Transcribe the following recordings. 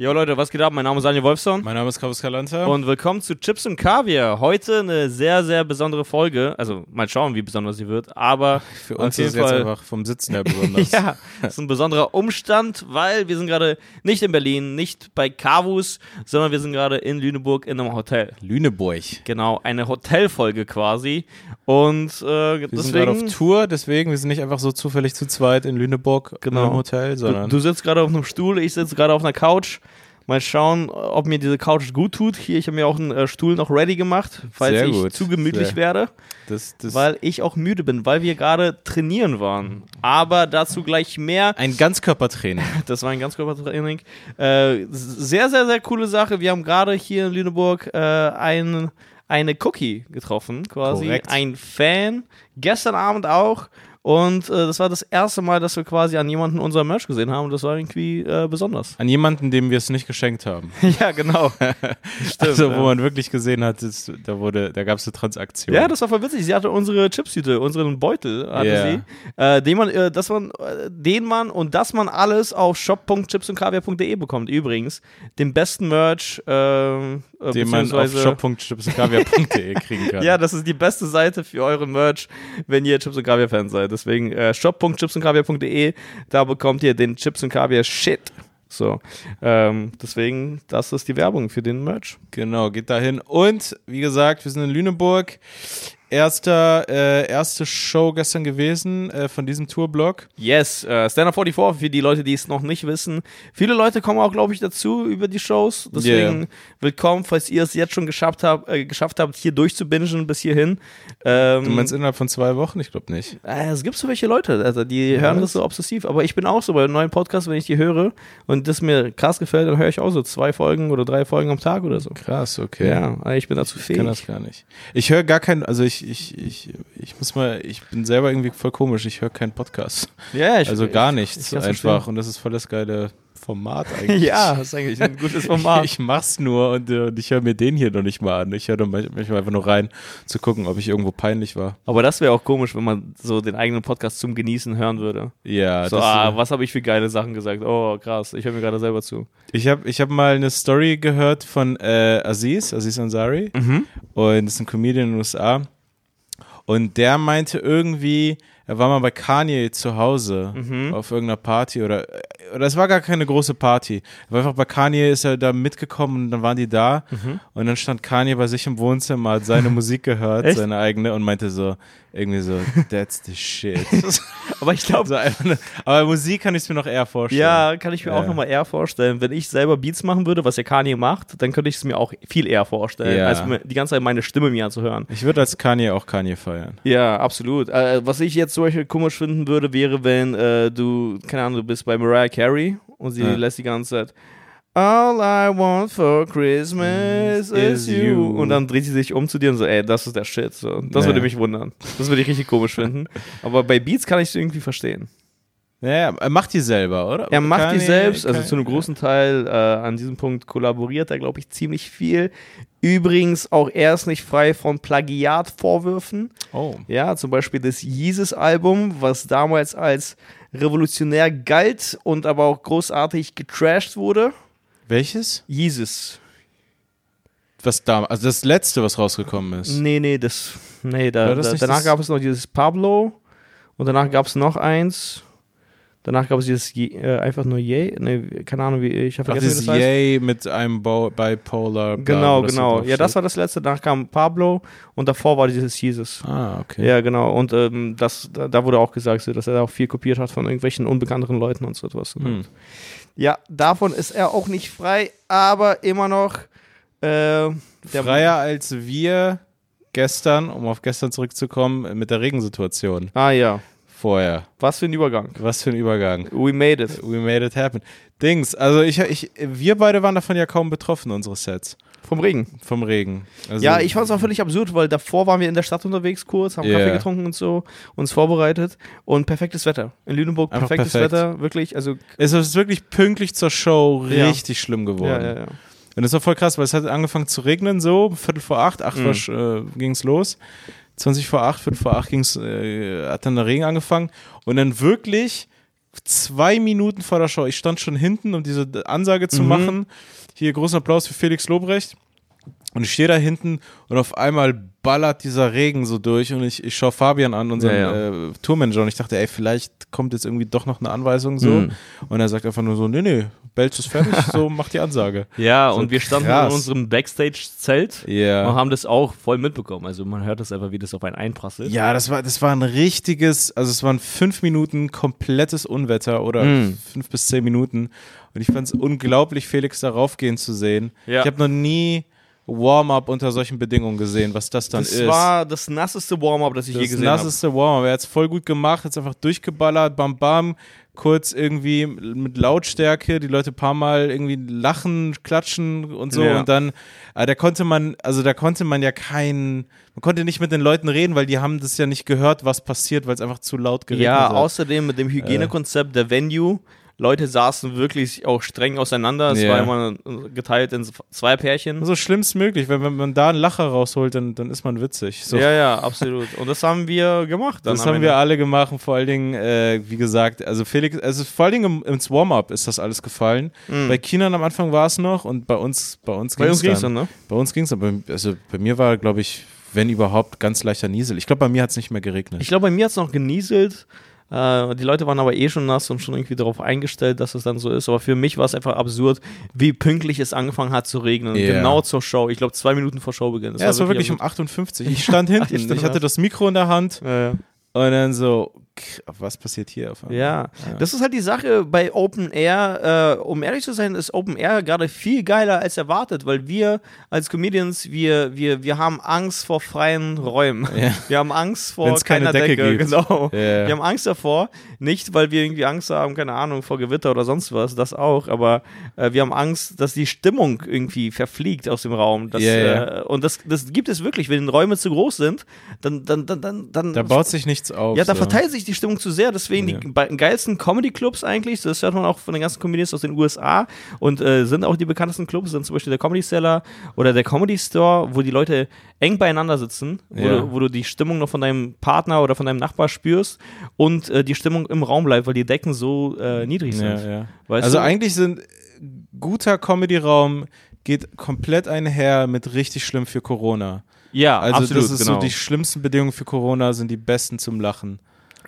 Jo Leute, was geht ab? Mein Name ist Daniel Wolfson. Mein Name ist Carlos Calanta. Und willkommen zu Chips und Kaviar. Heute eine sehr, sehr besondere Folge. Also mal schauen, wie besonders sie wird. Aber für uns ist es jetzt einfach vom Sitzen her besonders. ja, das ist ein besonderer Umstand, weil wir sind gerade nicht in Berlin, nicht bei Kavus, sondern wir sind gerade in Lüneburg in einem Hotel. Lüneburg. Genau, eine Hotelfolge quasi. Und äh, Wir sind gerade deswegen. auf Tour, deswegen, wir sind nicht einfach so zufällig zu zweit in Lüneburg Genau. im Hotel, Du, sondern du sitzt gerade auf einem Stuhl, ich sitze gerade auf einer Couch. Mal schauen, ob mir diese Couch gut tut. Hier, ich habe mir auch einen äh, Stuhl noch ready gemacht, falls Sehr ich gut. zu gemütlich Sehr. werde, das, das weil ich auch müde bin, weil wir gerade trainieren waren. Aber dazu gleich mehr. ein Ganzkörpertraining. Das war ein Ganzkörpertraining. Äh, sehr, sehr, sehr coole Sache. Wir haben gerade hier in Lüneburg äh, ein, eine Cookie getroffen, quasi. Korrekt. Ein Fan. Gestern Abend auch. Und äh, das war das erste Mal, dass wir quasi an jemanden unser Merch gesehen haben. Und das war irgendwie äh, besonders. An jemanden, dem wir es nicht geschenkt haben. ja, genau. Stimmt, also, wo man wirklich gesehen hat, das, da wurde, da gab es eine Transaktion. Ja, das war voll witzig. Sie hatte unsere Chipstüte, unseren Beutel hatte Ja. sie, äh, den man, äh, dass man, äh, den man und dass man alles auf shop.chipsundkaviar.de bekommt. Übrigens, den besten Merch, äh, den man auf shop.chipsandkaviar.de kriegen kann. Ja, das ist die beste Seite für euren Merch, wenn ihr Chips und Kaviar Fans seid. Deswegen äh, shop.chipsundkaviar.de, da bekommt ihr den Chips und Kaviar Shit. So, ähm, deswegen, das ist die Werbung für den Merch. Genau, geht dahin. Und wie gesagt, wir sind in Lüneburg. Erster, äh, erste Show gestern gewesen äh, von diesem Tourblock. Yes, äh, Stand Up 44 für die Leute, die es noch nicht wissen. Viele Leute kommen auch, glaube ich, dazu über die Shows. Deswegen Yeah. willkommen, falls ihr es jetzt schon geschafft habt, äh, geschafft habt, hier durchzubingen bis hierhin. Ähm, Du meinst innerhalb von zwei Wochen? Ich glaube nicht. äh, es gibt so welche Leute, also die hören das so obsessiv. Aber ich bin auch so bei einem neuen Podcast, wenn ich die höre und das mir krass gefällt, dann höre ich auch so zwei Folgen oder drei Folgen am Tag oder so. Krass, okay. Ja, ich bin dazu Ich fähig. kann das gar nicht. Ich höre gar keinen, also ich, ich, ich, ich muss mal, ich bin selber irgendwie voll komisch, ich höre keinen Podcast. Ja, ich, Also gar ich- nichts ich kann's einfach. Und das ist voll das geile Format eigentlich. Ja, das ist eigentlich ein gutes Format. Ich mach's nur und, äh, und ich höre mir den hier noch nicht mal an. Ich höre manchmal einfach nur rein, zu gucken, ob ich irgendwo peinlich war. Aber das wäre auch komisch, wenn man so den eigenen Podcast zum Genießen hören würde. Ja, So, das, ah, was habe ich für geile Sachen gesagt? Oh, krass, ich höre mir gerade selber zu. Ich habe ich hab mal eine Story gehört von äh, Aziz, Aziz Ansari. Und das ist ein Comedian in den USA. Und der meinte irgendwie, er war mal bei Kanye zu Hause auf irgendeiner Party oder, oder es war gar keine große Party. Er war einfach bei Kanye, ist er da mitgekommen und dann waren die da. Und dann stand Kanye bei sich im Wohnzimmer, hat seine Musik gehört, seine eigene und meinte so, irgendwie so, that's the shit. Aber ich glaube, so einfach eine, aber Musik kann ich es mir noch eher vorstellen. ja, kann ich mir auch Ja. nochmal eher vorstellen. Wenn ich selber Beats machen würde, was ja Kanye macht, dann könnte ich es mir auch viel eher vorstellen, Ja. als die ganze Zeit meine Stimme mir anzuhören. Ich würde als Kanye auch Kanye feiern. Ja, absolut. Äh, was ich jetzt zum Beispiel komisch finden würde, wäre, wenn äh, du, keine Ahnung, du bist bei Mariah Carey und sie Ja. lässt die ganze Zeit All I want for Christmas is Is you. Und dann dreht sie sich um zu dir und so, ey, das ist der Shit. So. Das Ja. würde mich wundern. Das würde ich richtig komisch finden. Aber bei Beats kann ich es irgendwie verstehen. Ja, er macht die selber, oder? Er macht die selbst, also zu einem großen Teil äh, an diesem Punkt kollaboriert er, glaube ich, ziemlich viel. Übrigens auch er ist nicht frei von Plagiatvorwürfen. Oh. Ja, zum Beispiel das Jesus-Album, was damals als revolutionär galt und aber auch großartig getrashed wurde. Welches? Jesus. Was da, also das letzte, was rausgekommen ist. Nee, nee, das. Nee, da, das da, danach gab es noch dieses Pablo und danach gab es noch eins. Danach gab es dieses äh, einfach nur Yay. Nee, keine Ahnung, wie ich habe Ach, vergessen, wie dieses das heißt. Yay mit einem Bo Bipolar. bla, Genau, genau. Ja, das war das letzte. Danach kam Pablo und davor war dieses Jesus. Ah, okay. Ja, genau. Und ähm, das, da, wurde auch gesagt, dass er auch viel kopiert hat von irgendwelchen unbekannteren Leuten und so etwas. Hm. Ja, davon ist er auch nicht frei, aber immer noch äh, Freier als wir gestern, um auf gestern zurückzukommen, mit der Regensituation Ah ja, vorher. was für ein Übergang. Was für ein Übergang. We made it. We made it happen. Dings, also ich, ich, wir beide waren davon ja kaum betroffen, unsere Sets. Vom Regen. Vom Regen. Also, ja, ich fand es auch völlig absurd, weil davor waren wir in der Stadt unterwegs kurz, haben Ja. Kaffee getrunken und so, uns vorbereitet und perfektes Wetter. In Lüneburg Einfach perfektes perfekt. Wetter, wirklich, also Es ist wirklich pünktlich zur Show Ja. richtig schlimm geworden. ja, ja, ja. Und das war voll krass, weil es hat angefangen zu regnen, so, Viertel vor acht, acht Mhm. äh, ging's los. 20 vor acht, Viertel vor acht ging's, äh, hat dann der Regen angefangen. Und dann wirklich zwei Minuten vor der Show. Ich stand schon hinten, um diese Ansage zu Mhm. machen. Hier großen Applaus für Felix Lobrecht. Und ich stehe da hinten und auf einmal ballert dieser Regen so durch und ich, ich schaue Fabian an, unseren Ja, ja. Äh, Tourmanager, und ich dachte, ey, vielleicht kommt jetzt irgendwie doch noch eine Anweisung so. Mhm. Und er sagt einfach nur so, nee, nee, Belz ist fertig, so mach die Ansage. Ja, So und wir standen krass. in unserem Backstage-Zelt Ja. und haben das auch voll mitbekommen. Also man hört das einfach, wie das auf einen einprasselt. Ja, das war, das war ein richtiges, also es waren fünf Minuten komplettes Unwetter oder Mm. fünf bis zehn Minuten. Und ich fand es unglaublich, Felix darauf gehen zu sehen. Ja. Ich habe noch nie Warm-up unter solchen Bedingungen gesehen, was das dann Das ist. war das nasseste Warm-up, das ich je das gesehen habe. nasseste Warm-up. Er hat es voll gut gemacht, hat es einfach durchgeballert, bam bam, kurz irgendwie mit Lautstärke, die Leute ein paar Mal irgendwie lachen, klatschen und so Ja. und dann, äh, da konnte man, also da konnte man ja kein, man konnte nicht mit den Leuten reden, weil die haben das ja nicht gehört, was passiert, weil es einfach zu laut geregnet Ja, hat. außerdem mit dem Hygienekonzept der Venue. Leute saßen wirklich auch streng auseinander. Es Ja. war immer geteilt in zwei Pärchen. so schlimmst möglich, weil wenn man da einen Lacher rausholt, dann, dann ist man witzig. So. Ja, ja, absolut. Und das haben wir gemacht. Dann Das haben wir alle gemacht und vor allen Dingen, äh, wie gesagt, also Felix, also vor allen Dingen im, ins Warm-up ist das alles gefallen. Bei Kinan am Anfang war es noch und bei uns, bei uns Bei ging es dann. dann, ne? Bei uns ging es, aber also bei mir war, glaube ich, wenn überhaupt, ganz leichter Niesel. Ich glaube, bei mir hat es nicht mehr geregnet. Ich glaube, bei mir hat es noch genieselt. Äh, die Leute waren aber eh schon nass und schon irgendwie darauf eingestellt, dass es dann so ist. Aber für mich war es einfach absurd, wie pünktlich es angefangen hat zu regnen. Ja. Genau zur Show. Ich glaube, zwei Minuten vor Showbeginn. Das ja, es war wirklich um absurd. 58. Ich stand hinten, ich hatte das Mikro in der Hand Ja, ja. und dann so, was passiert hier auf einmal? Ja, das ist halt die Sache bei Open Air. Äh, um ehrlich zu sein, ist Open Air gerade viel geiler als erwartet, weil wir als Comedians, wir, wir, wir haben Angst vor freien Räumen. Ja. Wir haben Angst vor Wenn's keine keiner Decke Decke. gibt. Genau. Ja. Wir haben Angst davor, nicht weil wir irgendwie Angst haben, keine Ahnung, vor Gewitter oder sonst was, das auch, aber äh, wir haben Angst, dass die Stimmung irgendwie verfliegt aus dem Raum. Das, Ja, ja. Äh, und das, das gibt es wirklich, wenn Räume zu groß sind, dann, dann, dann, dann, dann Da baut sich nichts auf. ja, da verteilt sich die Stimmung zu sehr. Deswegen Ja. die be- geilsten Comedy-Clubs eigentlich, das hört man auch von den ganzen Comedians aus den USA und äh, sind auch die bekanntesten Clubs, sind zum Beispiel der Comedy Cellar oder der Comedy Store, wo die Leute eng beieinander sitzen, wo, Ja. du, wo du die Stimmung noch von deinem Partner oder von deinem Nachbar spürst und äh, die Stimmung im Raum bleibt, weil die Decken so äh, niedrig sind. Ja, also du? eigentlich sind guter Comedy-Raum geht komplett einher mit richtig schlimm für Corona. Ja, Also absolut, das ist genau. so die schlimmsten Bedingungen für Corona sind die besten zum Lachen.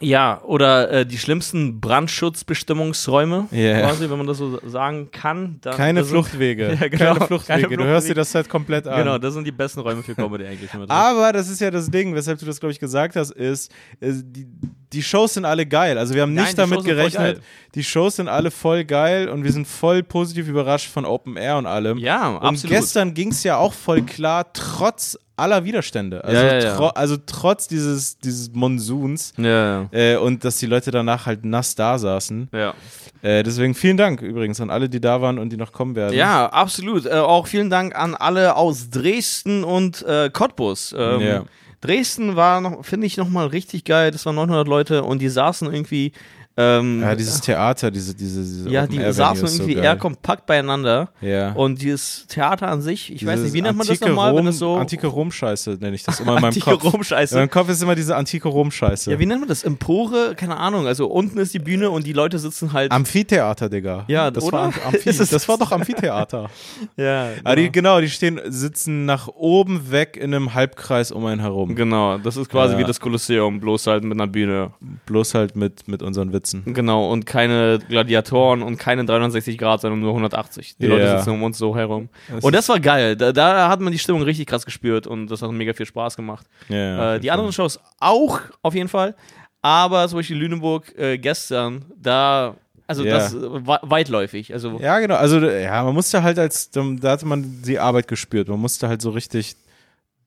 Ja, oder äh, die schlimmsten Brandschutzbestimmungsräume, Ja. quasi, wenn man das so sagen kann. Dann, Keine sind- Fluchtwege. Ja, genau. Keine Fluchtwege. Keine Du hörst dir Fluchtwege. das halt komplett an. Genau, das sind die besten Räume für Comedy eigentlich. Aber das ist ja das Ding, weshalb du das, glaube ich, gesagt hast, ist, äh, die, die Shows sind alle geil. Also wir haben Nein, nicht damit Shows gerechnet. Die Shows sind alle voll geil und wir sind voll positiv überrascht von Open Air und allem. Ja, und absolut. gestern ging es ja auch voll klar, trotz aller Widerstände. Also, Ja, ja, ja. tro also trotz dieses, dieses Monsuns. Ja, Äh, und dass die Leute danach halt nass da saßen. ja. Äh, deswegen vielen Dank übrigens an alle, die da waren und die noch kommen werden. Ja, absolut. Äh, auch vielen Dank an alle aus Dresden und äh, Cottbus. Ähm. Dresden war finde ich, nochmal richtig geil. Das waren 900 Leute und die saßen irgendwie. Ähm, Ja, dieses Theater, diese, diese, diese ja, die saßen so irgendwie geil. eher kompakt beieinander. Ja. Und dieses Theater an sich, ich weiß Dieses nicht, wie nennt man das antike nochmal, wenn Rom- es so. Antike Rom-Scheiße nenne ich das immer in meinem Antike Kopf. Rom-Scheiße. In meinem Kopf ist immer diese antike Rom-Scheiße. Ja, wie nennt man das? Empore? Keine Ahnung. Also unten ist die Bühne und die Leute sitzen halt. Amphitheater, Digga. Ja, das oder? war Amphi das war doch Amphitheater. ja, Ah, die, genau, die stehen, sitzen nach oben weg in einem Halbkreis um einen herum. Genau, das ist quasi Ja. wie das Kolosseum, bloß halt mit einer Bühne. Bloß halt mit, mit unseren Witzen. Genau, und keine Gladiatoren und keine 360 Grad, sondern nur 180. Die Leute Ja. sitzen um uns so herum. Das und das war geil. Da, da hat man die Stimmung richtig krass gespürt und das hat mega viel Spaß gemacht. Auf äh, die Fall. anderen Shows auch, auf jeden Fall. Aber zum Beispiel Lüneburg äh, gestern, da, also Ja. das we- weitläufig. Also Ja, genau. Also, ja, man musste halt als, da hatte man die Arbeit gespürt. Man musste halt so richtig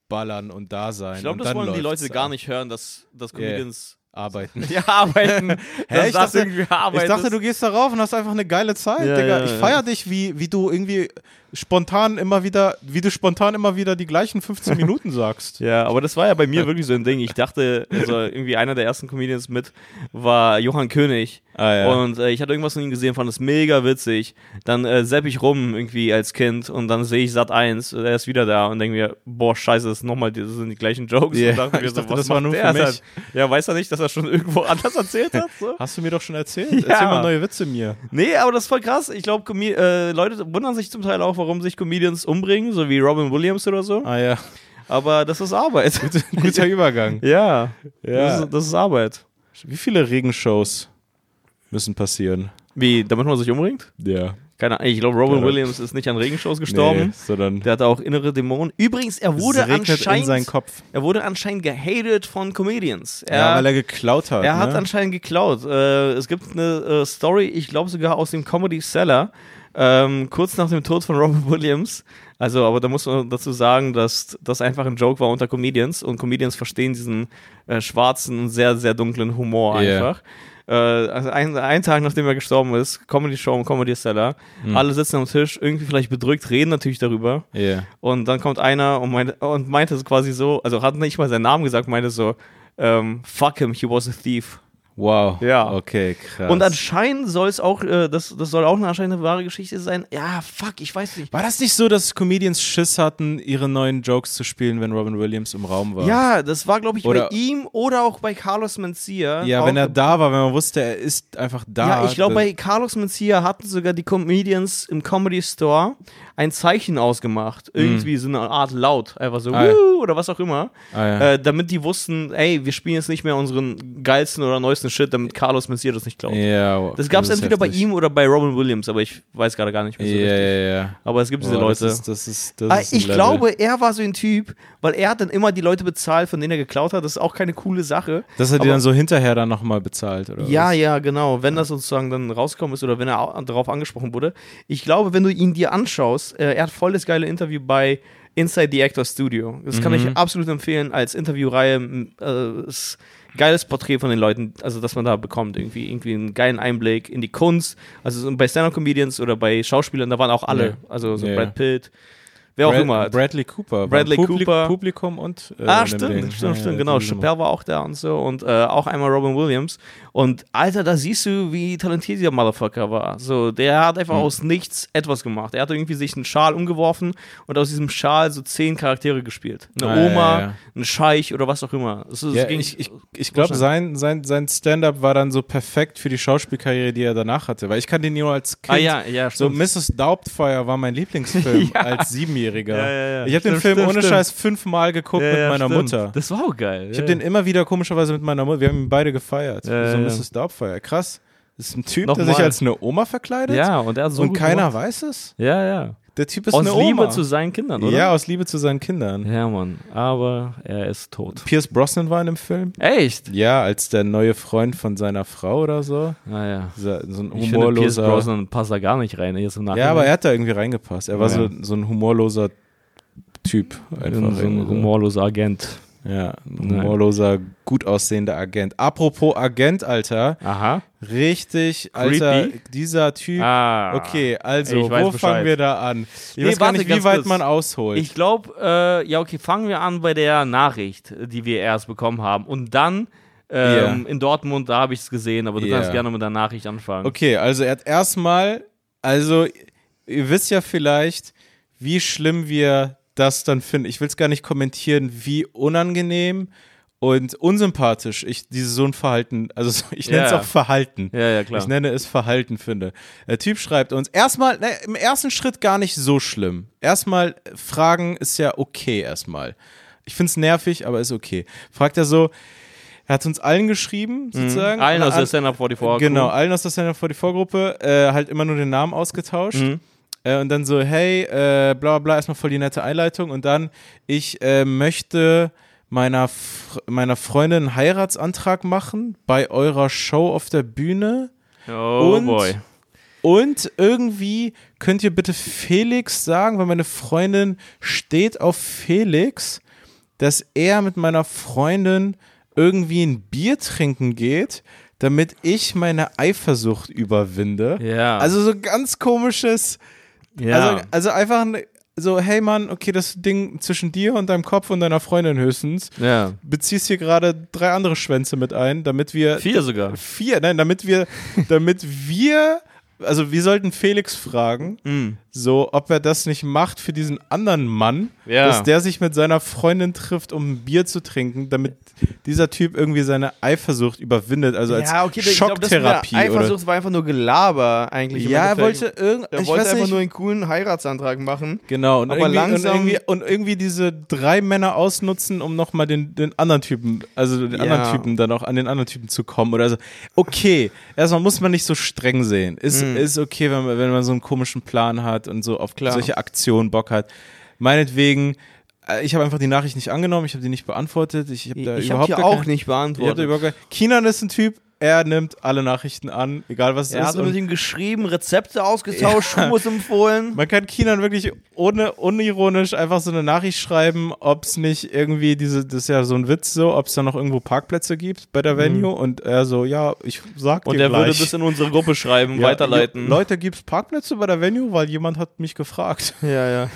ballern und da sein. ich glaube, das dann wollen die Leute gar ab. nicht hören, dass, dass Comedians arbeiten. ja, arbeiten. Hä, ich dachte- Ich dachte, du gehst da rauf und hast einfach eine geile Zeit, Ja, Digga. ja, ich ja. feier dich, wie, wie du irgendwie spontan immer wieder, wie du spontan immer wieder die gleichen 15 Minuten sagst. Ja, aber das war ja bei mir wirklich so ein Ding. Ich dachte, also irgendwie einer der ersten Comedians mit war Johann König. Ah, ja. Und äh, ich hatte irgendwas von ihm gesehen, fand es mega witzig. Dann äh, sepp ich rum irgendwie als Kind und dann sehe ich Sat 1, er ist wieder da und denke mir, boah, scheiße, das, ist noch mal, das sind die gleichen Jokes. Ja, und dachte mir so, dachte, das war nur für mich. Ja, weiß er nicht, dass er schon irgendwo anders erzählt hat? So? Hast du mir doch schon erzählt? Ja. Erzähl mal neue Witze mir. Nee, aber das ist voll krass. Ich glaube, äh, Leute wundern sich zum Teil auch, warum sich Comedians umbringen, so wie Robin Williams oder so. Ah ja, Aber das ist Arbeit. guter Übergang. ja, Ja. Das, ist, das ist Arbeit. Wie viele Regenshows müssen passieren? Wie, damit man sich umbringt? Ja. Keine Ahnung. Ich glaube, Robin Ja. Williams ist nicht an Regenshows gestorben. Nee, sondern Der hatte auch innere Dämonen. Übrigens, er wurde anscheinend, Kopf. er wurde anscheinend gehatet von Comedians. Er, ja, weil er geklaut hat. er hat ne? anscheinend geklaut. Äh, es gibt eine äh, Story, ich glaube sogar aus dem Comedy Cellar, ähm, kurz nach dem Tod von Robin Williams. Also, aber da muss man dazu sagen, dass das einfach ein Joke war unter Comedians und Comedians verstehen diesen äh, schwarzen, sehr, sehr dunklen Humor Yeah. einfach. Äh, also ein, ein Tag nachdem er gestorben ist, Comedy Show im Comedy Cellar, Hm. alle sitzen am Tisch, irgendwie vielleicht bedrückt, reden natürlich darüber. Ja. Und dann kommt einer und, meinte, und meinte es quasi so, also hat nicht mal seinen Namen gesagt, meinte so, ähm, fuck him, he was a thief. Wow. Ja. Okay, krass. Und anscheinend soll es auch, äh, das, das soll auch eine anscheinend eine wahre Geschichte sein. Ja, fuck, ich weiß nicht. war das nicht so, dass Comedians Schiss hatten, ihre neuen Jokes zu spielen, wenn Robin Williams im Raum war? Ja, das war, glaube ich, Oder- bei ihm oder auch bei Carlos Mencia. Ja, auch, wenn er da war, wenn man wusste, er ist einfach da. Ja, ich glaube, bei Carlos Mencia hatten sogar die Comedians im Comedy Store ein Zeichen ausgemacht. Irgendwie so eine Art Laut. Einfach so. Ah, ja. Oder was auch immer. Ah, ja. äh, damit die wussten, ey, wir spielen jetzt nicht mehr unseren geilsten oder neuesten Shit, damit Carlos Mencia das nicht glaubt. ja, Das gab es entweder bei heftig. ihm oder bei Robin Williams, aber ich weiß gerade gar nicht mehr so Ja, richtig. ja, ja. Aber es gibt diese Boah, Leute. Das ist, das ist, das Ah, ist ich glaube, er war so ein Typ, weil er hat dann immer die Leute bezahlt, von denen er geklaut hat. Das ist auch keine coole Sache. Dass er die dann so hinterher dann nochmal bezahlt, oder? Ja, was? ja, genau. Wenn das sozusagen dann rausgekommen ist oder wenn er au- darauf angesprochen wurde. Ich glaube, wenn du ihn dir anschaust, äh, er hat voll das geile Interview bei Inside the Actor Studio. Das kann Mhm. ich absolut empfehlen als Interviewreihe. Äh, ist geiles Porträt von den Leuten, also dass man da bekommt irgendwie irgendwie einen geilen Einblick in die Kunst. Also so bei Stand-up Comedians oder bei Schauspielern, da waren auch alle, Ja. also so Ja. Brad Pitt, wer auch Brad- immer. Bradley Cooper. Bradley Publi Cooper. Publikum und. Äh, Ah, stimmt, Ding. stimmt, stimmt, ja, genau. Chappelle war auch da und so und äh, auch einmal Robin Williams. Und Alter, da siehst du, wie talentiert dieser Motherfucker war. So, der hat einfach Hm. aus nichts etwas gemacht. Er hat irgendwie sich einen Schal umgeworfen und aus diesem Schal so zehn Charaktere gespielt. Eine Ah, Oma, ja, ja. ein Scheich oder was auch immer. Es, es ich ich, ich glaube, sein, sein, sein Stand-up war dann so perfekt für die Schauspielkarriere, die er danach hatte. Weil ich kann den nur als Kind. ah ja, ja, So stimmt. Mrs. Doubtfire war mein Lieblingsfilm als Siebenjähriger. Ja, ja, ja. Ich habe den Film stimmt, ohne stimmt. Scheiß fünfmal geguckt mit meiner stimmt. Mutter. Das war auch geil. Ich habe den immer wieder komischerweise mit meiner Mutter, wir haben ihn beide gefeiert. Ja, so ja, Mrs. Doubtfire. Krass. Das ist ein Typ, Nochmal. der sich als eine Oma verkleidet Ja, und er so und keiner gemacht. weiß es. Ja, ja. Der Typ ist Aus eine Liebe Oma. zu seinen Kindern, oder? ja, aus Liebe zu seinen Kindern. Ja, Mann. Aber er ist tot. Pierce Brosnan war in dem Film. Echt? Ja, als der neue Freund von seiner Frau oder so. Naja. Dieser- So ein Ich finde, Pierce humorloser. Brosnan passt da gar nicht rein. Jetzt im Ja, aber er hat da irgendwie reingepasst. Er war Ja. so, so ein humorloser Typ. Einfach so ein irgendwie. humorloser Agent. Ja, ein Nein. humorloser, gut aussehender Agent. Apropos Agent, Alter. Aha. Richtig, Alter, Creepy. dieser Typ. Ah. Okay, also, wo Bescheid. fangen wir da an? Ich Nee, weiß gar warte, nicht, wie weit kurz. man ausholt. Ich glaube, äh, ja, okay, fangen wir an bei der Nachricht, die wir erst bekommen haben. Und dann ähm, in Dortmund, da habe ich es gesehen, aber du Ja. kannst gerne mit der Nachricht anfangen. Okay, also er hat erstmal, also ihr wisst ja vielleicht, wie schlimm wir das dann finden. Ich will es gar nicht kommentieren, wie unangenehm und unsympathisch ich dieses so ein Verhalten, also so- ich nenne es Ja. auch Verhalten. Ja, ja, klar. Ich nenne es Verhalten finde. Der Typ schreibt uns erstmal, ne, im ersten Schritt gar nicht so schlimm. Erstmal fragen ist ja okay erstmal. Ich finde es nervig, aber ist okay. Fragt er so, er hat uns allen geschrieben, sozusagen. Mhm. Allen aus der Stand-Up 44. Genau, allen aus der Stand-Up 44-Gruppe, äh, halt immer nur den Namen ausgetauscht. Mhm. Äh, und dann so, hey, äh, bla bla, erstmal voll die nette Einleitung. Und dann, ich äh, möchte meiner, meiner Freundin einen Heiratsantrag machen bei eurer Show auf der Bühne. Oh Und- boy. Und irgendwie könnt ihr bitte Felix sagen, weil meine Freundin steht auf Felix, dass er mit meiner Freundin irgendwie ein Bier trinken geht, damit ich meine Eifersucht überwinde. Ja. Also so ganz komisches, Ja. Also, also einfach ein- so, hey Mann, okay, das Ding zwischen dir und deinem Kopf und deiner Freundin höchstens. ja. Beziehst hier gerade drei andere Schwänze mit ein, damit wir Vier sogar. vier, nein, damit wir, damit wir, also wir sollten Felix fragen, Mhm. so, ob er das nicht macht für diesen anderen Mann, Ja. dass der sich mit seiner Freundin trifft, um ein Bier zu trinken, damit dieser Typ irgendwie seine Eifersucht überwindet, also als ja, okay, ich glaub, Schocktherapie der oder. Eifersucht war einfach nur Gelaber eigentlich. Ja, er wollte irgend, Er ich wollte weiß einfach nicht, nur einen coolen Heiratsantrag machen. Genau, und, Aber irgendwie, langsam- und, irgendwie, und irgendwie diese drei Männer ausnutzen, um nochmal den, den anderen Typen, also den Ja. anderen Typen dann auch an den anderen Typen zu kommen oder so. Okay, erstmal muss man nicht so streng sehen. Ist, Mhm. ist okay, wenn man, wenn man so einen komischen Plan hat und so auf Klar. solche Aktionen Bock hat. Meinetwegen, äh, ich habe einfach die Nachricht nicht angenommen, ich habe die nicht beantwortet. Ich habe da Ich überhaupt hier gar auch keine- nicht Ich hab da beantwortet. überhaupt gar, Kinan ist ein Typ, er nimmt alle Nachrichten an, egal was es Er ist. hat mit und- ihm geschrieben, Rezepte ausgetauscht, Hummus empfohlen. Man kann Kinan wirklich ohne unironisch einfach so eine Nachricht schreiben, ob es nicht irgendwie diese, das ist ja so ein Witz so, ob es da noch irgendwo Parkplätze gibt bei der Venue und er so, ja, ich sag Mhm. Und dir er gleich. würde das in unsere Gruppe schreiben, ja, weiterleiten. Le- Leute, gibt's Parkplätze bei der Venue, weil jemand hat mich gefragt. Ja, ja.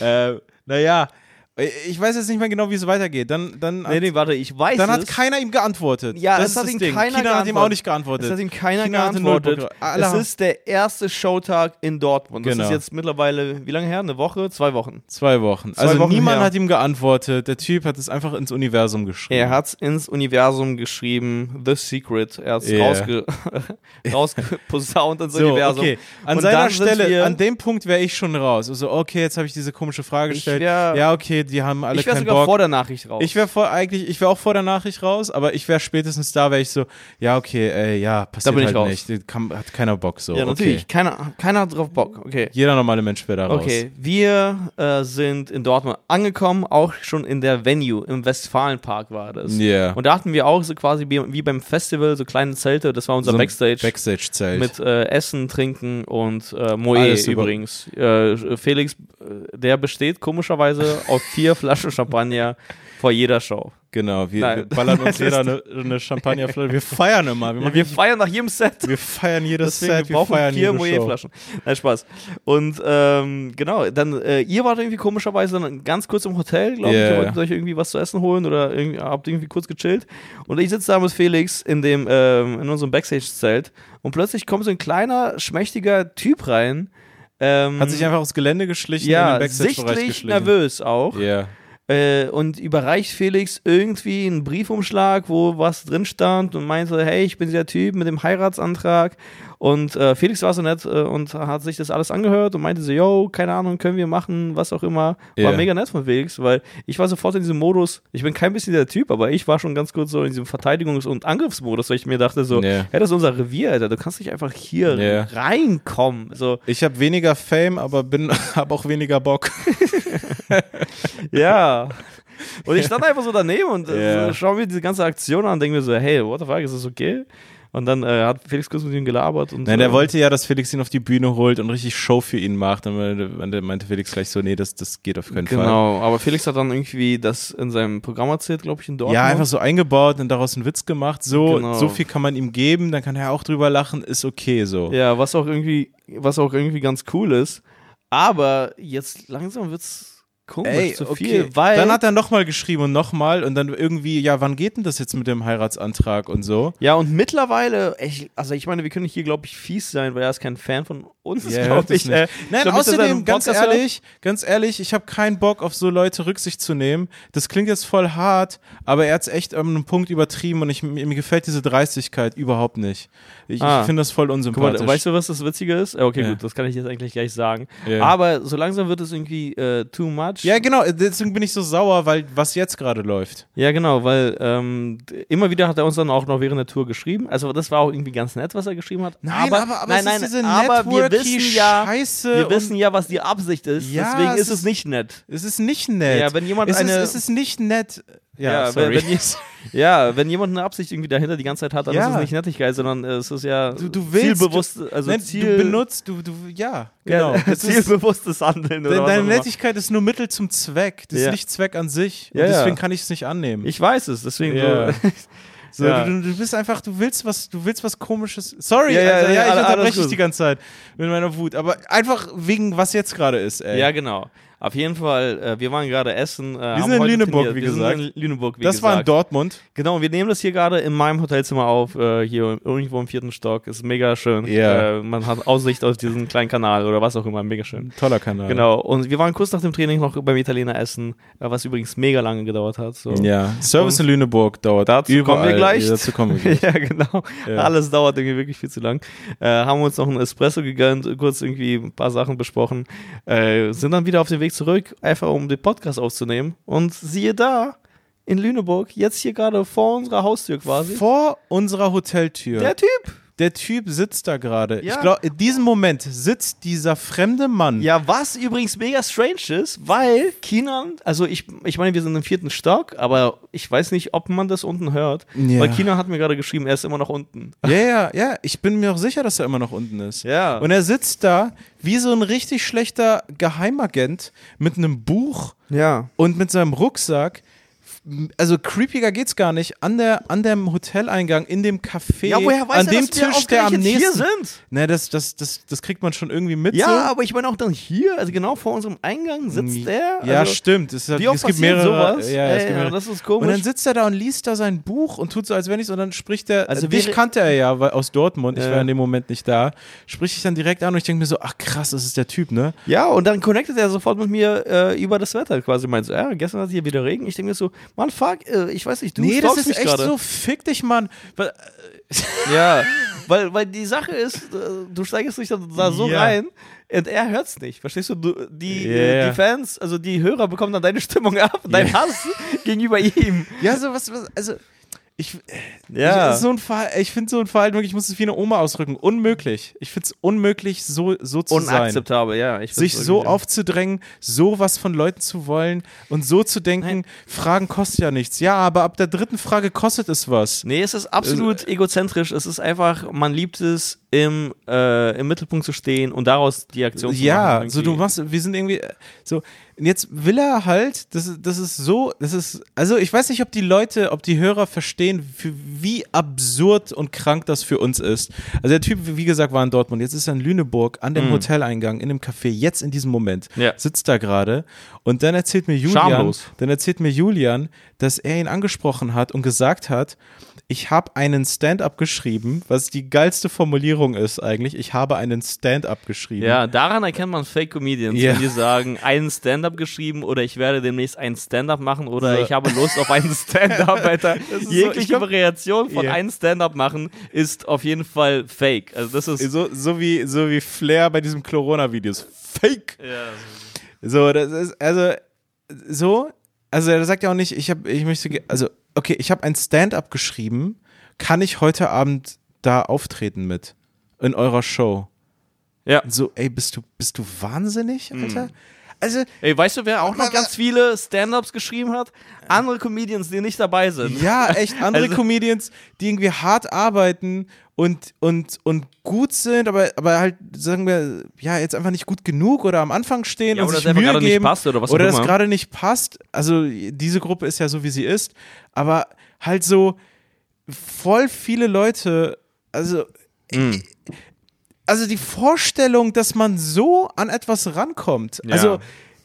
äh, naja, ich weiß jetzt nicht mehr genau, wie es weitergeht. Dann, dann, Nee, nee, warte, ich weiß dann hat es. keiner ihm geantwortet. Ja, das es ist hat das ihm Ding. keiner Kinan hat ihm geantwortet. auch nicht geantwortet. Es hat ihm keiner China geantwortet. Es ist der erste Showtag in Dortmund. Das Genau. ist jetzt mittlerweile, wie lange her? Eine Woche? Zwei Wochen. Zwei Wochen. Zwei also Wochen niemand her. hat ihm geantwortet. Der Typ hat es einfach ins Universum geschrieben. Er hat's ins Universum geschrieben, The Secret. Er hat's Yeah. rausge rausgeposaunt ins So, Universum. okay. An Und seiner Stelle, an dem Punkt wäre ich schon raus. Also, okay, jetzt habe ich diese komische Frage gestellt. ja, okay, die haben alle ich wäre keinen sogar Bock. vor der Nachricht raus. ich wäre vor eigentlich, ich wäre auch vor der Nachricht raus, aber ich wäre spätestens da, wäre ich so, ja, okay, ey, ja, passiert bin ich halt raus. nicht. Kann, hat keiner Bock so. ja, natürlich. Okay. Keiner, keiner hat drauf Bock. Okay. Jeder normale Mensch wäre da raus. Okay, wir äh, sind in Dortmund angekommen, auch schon in der Venue, im Westfalenpark war das. Ja. Und da hatten wir auch so quasi wie, wie beim Festival so kleine Zelte, das war unser So Backstage. Backstage-Zelt. mit äh, Essen, Trinken und äh, Moe übrigens. Äh, Felix, äh, der besteht komischerweise auf vier Flaschen Champagner vor jeder Show. genau, wir, wir ballern uns jeder eine, eine Champagnerflasche. Wir feiern immer. Wir, Ja, wir feiern nach jedem Set. wir feiern jedes Deswegen, Set, wir wir brauchen feiern vier. Moe-Flaschen. Nein, Spaß. Und ähm, genau, dann, äh, ihr wart irgendwie komischerweise dann ganz kurz im Hotel, glaube Ja, ich. Ihr ja. wolltet euch irgendwie was zu essen holen oder irgendwie, habt irgendwie kurz gechillt. Und ich sitze da mit Felix in, dem, ähm, in unserem Backstage-Zelt und plötzlich kommt so ein kleiner, schmächtiger Typ rein. Ähm, Hat sich einfach aufs Gelände geschlichen, in ja, den Backstage-Bereich sichtlich geschlichen. nervös auch. Ja. Äh, und überreicht Felix irgendwie einen Briefumschlag, wo was drin stand und meinte, hey, ich bin dieser Typ mit dem Heiratsantrag. Und äh, Felix war so nett äh, und hat sich das alles angehört und meinte so, yo, keine Ahnung, können wir machen, was auch immer. War Ja. mega nett von Felix, weil ich war sofort in diesem Modus, ich bin kein bisschen der Typ, aber ich war schon ganz kurz so in diesem Verteidigungs- und Angriffsmodus, weil ich mir dachte so, Ja. hey, das ist unser Revier, Alter, du kannst nicht einfach hier Ja. reinkommen. So, Ich habe weniger Fame, aber bin habe auch weniger Bock. Ja. Und ich stand einfach so daneben und äh, so, schaue mir diese ganze Aktion an und denke mir so, hey, what the fuck, ist das okay? Und dann äh, hat Felix kurz mit ihm gelabert und Nein, so. der wollte ja, dass Felix ihn auf die Bühne holt und richtig Show für ihn macht. Dann meinte, Felix gleich so, nee, das, das geht auf keinen Fall. Genau, aber Felix hat dann irgendwie das in seinem Programm erzählt, glaube ich, in Dortmund. Ja, einfach so eingebaut und daraus einen Witz gemacht. So, Genau. so viel kann man ihm geben, dann kann er auch drüber lachen, ist okay so. Ja, was auch irgendwie, was auch irgendwie ganz cool ist. Aber jetzt langsam wird's komisch Ey, zu okay. viel, weil dann hat er nochmal geschrieben und nochmal und dann irgendwie, ja, wann geht denn das jetzt mit dem Heiratsantrag und so? ja und mittlerweile, ich, also ich meine, wir können hier glaube ich fies sein, weil er ist kein Fan von uns, hört glaube es ich. nicht. Äh, Nein, glaub er außerdem, ganz Podcast hört. ehrlich, ganz ehrlich, ich habe keinen Bock auf so Leute Rücksicht zu nehmen. Das klingt jetzt voll hart, aber er hat's echt an einem Punkt übertrieben und ich, mir, mir gefällt diese Dreistigkeit überhaupt nicht. Ich, Ah. ich finde das voll Guck unsympathisch. mal, weißt du, was das Witzige ist? Okay, Ja. gut, das kann ich jetzt eigentlich gleich sagen. Ja. Aber so langsam wird es irgendwie äh, too much. ja, genau, deswegen bin ich so sauer, weil was jetzt gerade läuft. Ja, genau, weil ähm, immer wieder hat er uns dann auch noch während der Tour geschrieben. Also das war auch irgendwie ganz nett, was er geschrieben hat. Nein, aber, aber, aber nein, es nein, ist diese aber wir wissen ja, Scheiße. wir wissen ja, was die Absicht ist. Ja, deswegen es ist es nicht nett. Es ist nicht nett. Ja, wenn jemand es eine- ist, es ist nicht nett. Ja, Ja, sorry. wenn- wenn Ja, wenn jemand eine Absicht irgendwie dahinter die ganze Zeit hat, dann Ja. ist es nicht Nettigkeit, sondern es ist ja Du- du willst- zielbewusst, also Nein, Ziel, du benutzt, du, du, ja, genau. ja, zielbewusstes Handeln. De- deine. Nettigkeit ist nur Mittel zum Zweck. Das ist nicht Zweck an sich. Deswegen kann ich es nicht annehmen. Ich weiß es, deswegen so. So, Ja. du, du bist einfach, du willst was, du willst was komisches. Sorry, Ja, ja, also, ja, ich unterbreche dich die ganze Zeit mit meiner Wut. Aber einfach wegen was jetzt gerade ist, ey. Ja, genau. Auf jeden Fall, äh, wir waren gerade essen. Äh, Wir sind in Lüneburg, trainiert. wie wir gesagt. Sind in Lüneburg, wie das gesagt. war in Dortmund. Genau, wir nehmen das hier gerade in meinem Hotelzimmer auf, äh, hier irgendwo im vierten Stock. Ist mega schön. Ja. Äh, man hat Aussicht auf diesen kleinen Kanal oder was auch immer, mega schön. Toller Kanal. Genau, und wir waren kurz nach dem Training noch beim Italiener essen, äh, was übrigens mega lange gedauert hat. So. Ja, Service in Lüneburg dauert Dazu überall. kommen wir gleich. Dazu kommen wir gleich. ja, genau. Ja. Alles dauert irgendwie wirklich viel zu lang. Äh, haben uns noch einen Espresso gegönnt, kurz irgendwie ein paar Sachen besprochen, sind dann wieder auf den Weg zurück, einfach um den Podcast aufzunehmen. Und siehe da, in Lüneburg, jetzt hier gerade vor unserer Haustür quasi, Vor unserer Hoteltür. der Typ. Der Typ sitzt da gerade. Ja. Ich glaube, in diesem Moment sitzt dieser fremde Mann. Ja, was übrigens mega strange ist, weil Kinan, also ich, ich meine, wir sind im vierten Stock, aber ich weiß nicht, ob man das unten hört. Ja. Weil Kinan hat mir gerade geschrieben, er ist immer noch unten. Ja, ja, ja. Ich bin mir auch sicher, dass er immer noch unten ist. Ja. Und er sitzt da wie so ein richtig schlechter Geheimagent mit einem Buch Ja. und mit seinem Rucksack. Also creepiger geht's gar nicht. An, der, an dem Hoteleingang, in dem Café, Ja, woher weiß an er, dem Tisch, der am ausgerechnet hier nächsten. sind? Ne, das, das, das, das kriegt man schon irgendwie mit. Ja, so. aber ich meine auch dann hier, also genau vor unserem Eingang sitzt er. Ja, also, stimmt. Es, hat, Wie oft es gibt mehrere. sowas? Ja, es Ey, gibt mehrere. das ist und komisch. dann sitzt er da und liest da sein Buch und tut so, als wenn ich und dann spricht er. Also dich kannte er ja weil, aus Dortmund. Ich Ja. war in dem Moment nicht da. Spricht ich dann direkt an und ich denke mir so, ach krass, das ist der Typ, ne? ja, und dann connectet er sofort mit mir äh, über das Wetter quasi. Meint so, ja, gestern hat es hier wieder Regen. Ich denke mir so, Mann, fuck, äh, ich weiß nicht, du nee, das ist mich echt gerade. so, fick dich, Mann. Weil- Ja, weil, weil die Sache ist, äh, du steigst dich da, so Ja. rein und er hört's nicht. Verstehst du? du die, äh, ja. die Fans, also die Hörer bekommen dann deine Stimmung ab, dein Hass gegenüber ihm. Ja, so was, was also. Ich, Ja. ich, so ein Verhalten, ich finde so ein Verhalten wirklich, ich muss es wie eine Oma ausdrücken, unmöglich. Ich finde es unmöglich, so, so zu sein. Unakzeptabel, ja. Ich Sich so wirklich, aufzudrängen, so was von Leuten zu wollen und so zu denken, Nein. Fragen kostet ja nichts. Ja, aber ab der dritten Frage kostet es was. Nee, es ist absolut egozentrisch. Es ist einfach, man liebt es, im, äh, im Mittelpunkt zu stehen und daraus die Aktion zu Ja, machen. so du machst, wir sind irgendwie äh, so. und Jetzt will er halt, das, ist- das ist so, das ist, also ich weiß nicht, ob die Leute, ob die Hörer verstehen, für, wie absurd und krank das für uns ist. Also der Typ, wie gesagt, war in Dortmund, jetzt ist er in Lüneburg an dem Hoteleingang, in dem Café, jetzt in diesem Moment, Mhm. Ja. sitzt da gerade und dann erzählt mir Julian, Schamlos. dann erzählt mir Julian, dass er ihn angesprochen hat und gesagt hat, ich habe einen Stand-up geschrieben, was die geilste Formulierung ist eigentlich. Ich habe einen Stand-up geschrieben. Ja, daran erkennt man Fake Comedians, Ja. wenn die sagen, einen Stand-up geschrieben oder ich werde demnächst einen Stand-up machen oder So. ich habe Lust auf einen Stand-up, Alter. so, Jegliche glaub- Variation von Ja. einem Stand-up machen ist auf jeden Fall Fake. Also das ist So, so, wie, so wie Flair bei diesem Corona-Videos. Fake! ja, So, das ist, also, so, also er sagt ja auch nicht, ich habe, ich möchte, also, okay, ich habe ein Stand-up geschrieben, kann ich heute Abend da auftreten mit? In eurer Show? ja. So, ey, bist du, bist du wahnsinnig, Alter? Also, Ey, weißt du, wer auch noch ganz viele Stand-ups geschrieben hat? Andere Comedians, die nicht dabei sind. ja, echt, andere Also- Comedians, die irgendwie hart arbeiten und, und, und gut sind, aber, aber halt, sagen wir, ja, jetzt einfach nicht gut genug oder am Anfang stehen Ja, und oder sich Mühe gerade nicht geben. passt oder was oder das gerade nicht passt. Also, diese Gruppe ist ja so, wie sie ist, aber halt so voll viele Leute, also, Mhm. Also die Vorstellung, dass man so an etwas rankommt, Ja. also,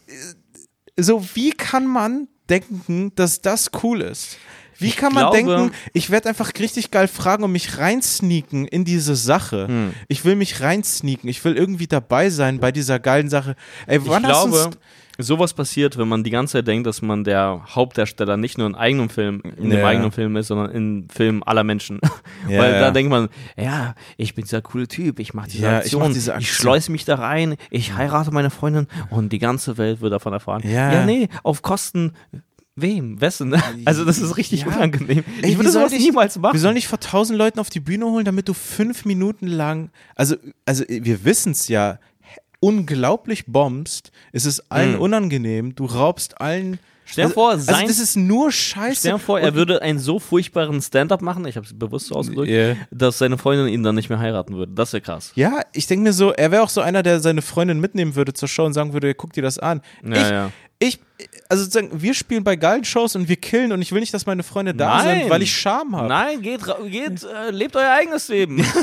äh, so, wie kann man denken, dass das cool ist? Wie Ich kann man glaube- denken, ich werde einfach richtig geil fragen und mich reinsneaken in diese Sache. Hm. Ich will mich reinsneaken. Ich will irgendwie dabei sein bei dieser geilen Sache. Ey, Ich wann hast glaube, du's- sowas passiert, wenn man die ganze Zeit denkt, dass man der Hauptdarsteller nicht nur in eigenem Film, in dem Ja. eigenen Film ist, sondern in Filmen aller Menschen. Ja, Weil ja. da denkt man, ja, ich bin dieser coole Typ, ich mache diese, Ja, ich Aktion, mach ich diese Aktion. schleuse mich da rein, ich heirate meine Freundin und die ganze Welt wird davon erfahren. Ja. nee, auf Kosten wem, wessen? Also das ist richtig Ja. unangenehm. Ey, ich würde sowas nicht- niemals machen. Wir sollen dich vor tausend Leuten auf die Bühne holen, damit du fünf Minuten lang, also, also wir wissen es ja, unglaublich bombst, es ist allen Mhm. unangenehm, du raubst allen. Stell dir also, vor, also sein- das ist nur Scheiße. Stell dir vor, er würde einen so furchtbaren Stand-up machen, ich habe es bewusst so ausgedrückt, Ja. dass seine Freundin ihn dann nicht mehr heiraten würde. Das wäre krass. Ja, ich denke mir so, er wäre auch so einer, der seine Freundin mitnehmen würde zur Show und sagen würde, guck dir das an. Ja, ich, ja. ich, also sozusagen, wir spielen bei geilen Shows und wir killen und ich will nicht, dass meine Freunde da Nein. sind, weil ich Scham habe. Nein, geht, geht äh, lebt euer eigenes Leben.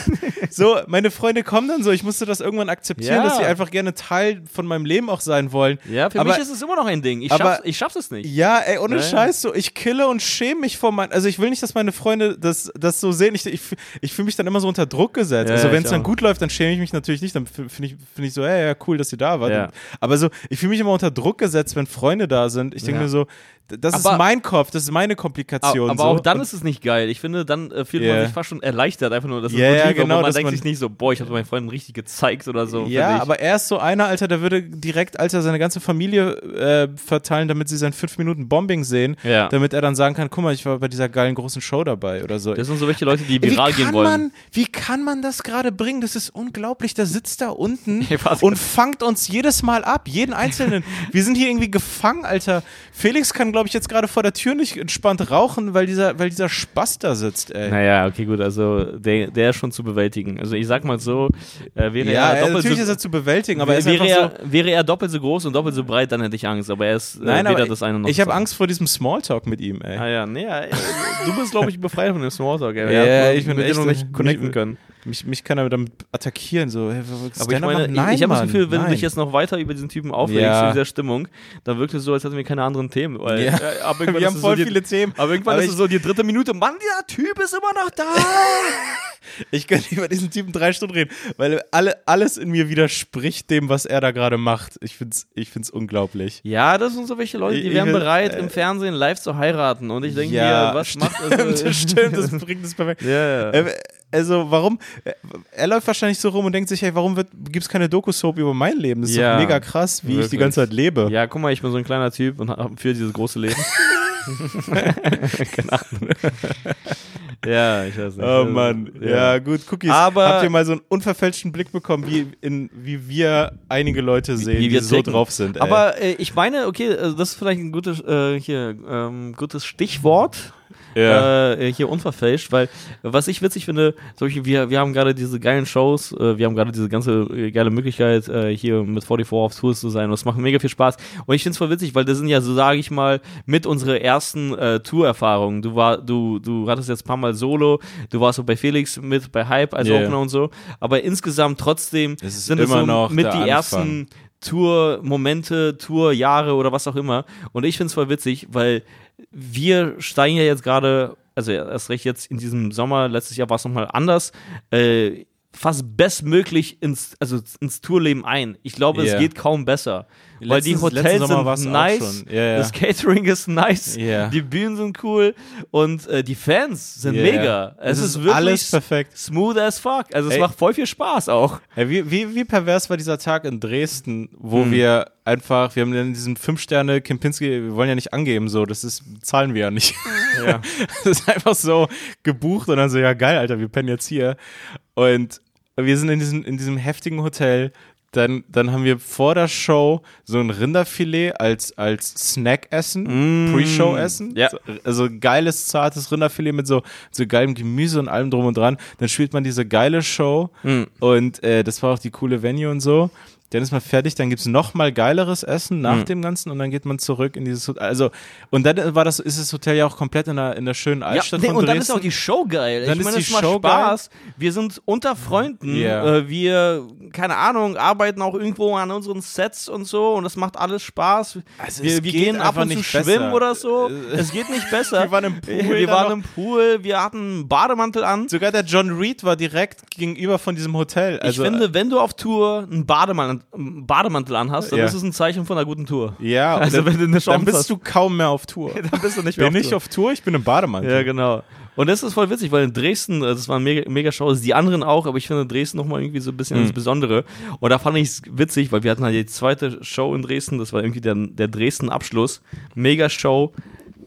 So, meine Freunde kommen dann so, ich musste das irgendwann akzeptieren, Ja. dass sie einfach gerne Teil von meinem Leben auch sein wollen. ja, für aber, mich ist es immer noch ein Ding. Ich aber- schaff's, ich schaff's es nicht. Ja, ey, ohne ja. Scheiß, so, ich kille und schäme mich vor meinen, also ich will nicht, dass meine Freunde das, das so sehen. Ich, ich, ich fühle mich dann immer so unter Druck gesetzt. Ja, also wenn es dann auch. gut läuft, dann schäme ich mich natürlich nicht. Dann finde ich, find ich so, hey, ja, cool, dass ihr da wart. Ja. Aber so, ich fühle mich immer unter Druck gesetzt, wenn Freunde da sind. Ich denke Ja. mir so, das Aber- ist mein Kopf, das ist meine Komplikation. aber so. auch dann Und- ist es nicht geil. Ich finde, dann äh, fühlt Ja. man sich fast schon erleichtert, einfach nur, dass es gut ja, genau, man denkt man- sich nicht so, boah, ich habe meinen Freunden richtig gezeigt oder so. Ja, aber er ist so einer, Alter, der würde direkt, Alter, seine ganze Familie äh, verteilen, damit sie sein 5 Minuten Bombing sehen, Ja. damit er dann sagen kann, guck mal, ich war bei dieser geilen großen Show dabei oder so. Das sind so welche Leute, die viral wie kann gehen wollen. Man, wie kann man das gerade bringen? Das ist unglaublich. Der sitzt da unten und fangt uns jedes Mal ab, jeden Einzelnen. Wir sind hier irgendwie gefangen, Alter. Felix kann, glaube ich, jetzt gerade vor der Tür nicht entspannt rauchen, weil dieser, weil dieser Spaß da sitzt, ey. Naja, okay, gut, also der, der ist schon zu bewältigen. Also ich sag mal so, äh, wäre ja, er äh, doppelt natürlich so, ist er zu bewältigen, aber er ist wäre, er, wäre er doppelt so groß und doppelt so breit, dann hätte ich Angst. Aber er ist äh, Nein, weder das eine noch ich habe. Angst vor diesem Smalltalk mit ihm, ey. Ah ja, nee, ja, ey, du bist, glaube ich, befreit von dem Smalltalk. Ey. Ja, Er hat ich bin echt noch nicht connecten können. Mich, mich kann er damit attackieren, so. Hey, Aber ich meine? Nein, ich, ich habe das Gefühl, wenn nein. du dich jetzt noch weiter über diesen Typen aufregst, Ja. in dieser Stimmung, dann wirkt es so, als hätten wir keine anderen Themen. Weil, Ja. äh, aber irgendwann Wir haben es voll so die, viele Themen. Aber irgendwann Aber ist es so die dritte Minute, Mann, dieser Typ ist immer noch da. Ich könnte über diesen Typen drei Stunden reden, weil alle, alles in mir widerspricht dem, was er da gerade macht. Ich find's, ich find's unglaublich. ja, das sind so welche Leute, die Ich- wären bereit, äh, im Fernsehen live zu heiraten. Und ich denke Ja, mir, was stimmt, macht also, das stimmt, das bringt es perfekt. Ja, ja. Äh, Also, warum? äh, Er läuft wahrscheinlich so rum und denkt sich, hey, warum gibt es keine Doku-Soap über mein Leben? Das ist Ja, doch mega krass, wie ich die wirklich. ganze Zeit lebe. Ja, guck mal, ich bin so ein kleiner Typ und hab für dieses große Leben. Keine Ahnung. ja, ich weiß nicht. Oh Mann, ja, gut, Cookies. Aber- Habt ihr mal so einen unverfälschten Blick bekommen, wie, in, wie wir einige Leute sehen, wie die wir so ticken. drauf sind? ey. Aber äh, ich meine, okay, also das ist vielleicht ein gutes, äh, hier, ähm, gutes Stichwort. Ja. Äh, hier unverfälscht, weil was ich witzig finde, solche, wir, wir haben gerade diese geilen Shows, äh, wir haben gerade diese ganze äh, geile Möglichkeit, äh, hier mit 44 auf Tours zu sein und es macht mega viel Spaß. Und ich finde es voll witzig, weil das sind ja, so sage ich mal, mit unsere ersten äh, Tour-Erfahrungen. Du war, du, du hattest jetzt ein paar Mal Solo, du warst so bei Felix mit, bei Hype als Yeah. Opener und so, aber insgesamt trotzdem Es sind es immer so noch mit die Anfang. ersten Tour-Momente, Tour-Jahre oder was auch immer. Und ich finde es voll witzig, weil wir steigen ja jetzt gerade, also erst recht jetzt in diesem Sommer, letztes Jahr war es nochmal anders, äh, fast bestmöglich ins, also ins Tourleben ein. Ich glaube, Ja. es geht kaum besser. Weil die Letztens- Hotels sind nice, ja. das Catering ist nice, Ja. die Bühnen sind cool und äh, die Fans sind Ja. mega. Es, Es ist, ist wirklich alles perfekt. smooth as fuck. Also es Ey. macht voll viel Spaß auch. Hey, wie, wie, wie pervers war dieser Tag in Dresden, wo Hm. wir einfach, wir haben dann diesen Fünf-Sterne Kempinski, wir wollen ja nicht angeben, so, das ist, zahlen wir ja nicht. Ja. Das ist einfach so gebucht und dann so, ja geil, Alter, wir pennen jetzt hier. Und wir sind in diesem, in diesem heftigen Hotel. Dann, dann haben wir vor der Show so ein Rinderfilet als, als Snack-Essen, Pre-Show-Essen. Ja. So, Also geiles, zartes Rinderfilet mit so, so geilem Gemüse und allem drum und dran. Dann spielt man diese geile Show Mhm. und äh, das war auch die coole Venue und so. Dann ist man fertig, dann gibt es noch mal geileres Essen nach Mhm. dem Ganzen und dann geht man zurück in dieses Hotel. Also, und dann war das, ist das Hotel ja auch komplett in der, in der schönen Ja, Altstadt nee, von und Dresden. dann ist auch die Show geil. Dann ich ist meine, es macht Spaß. Wir sind unter Freunden. Ja. Äh, wir, keine Ahnung, arbeiten auch irgendwo an unseren Sets und so und es macht alles Spaß. Also wir wir gehen ab einfach und zu nicht schwimmen besser. oder so. Äh, es geht nicht besser. wir waren im Pool Wir waren im Pool, wir hatten einen Bademantel an. Sogar der John Reed war direkt gegenüber von diesem Hotel. Also, ich finde, wenn du auf Tour einen Bademantel, einen Bademantel anhast, dann Ja. ist es ein Zeichen von einer guten Tour. ja, Also dann, wenn du eine Chance dann bist hast. du kaum mehr auf Tour. dann bist du nicht bin ich auf Tour, ich bin im Bademantel. Ja, genau. Und das ist voll witzig, weil in Dresden, das war eine mega, mega Show, also die anderen auch, aber ich finde Dresden nochmal irgendwie so ein bisschen Mhm. das Besondere. Und da fand ich es witzig, weil wir hatten halt die zweite Show in Dresden, das war irgendwie der, der Dresden-Abschluss. Mega Show.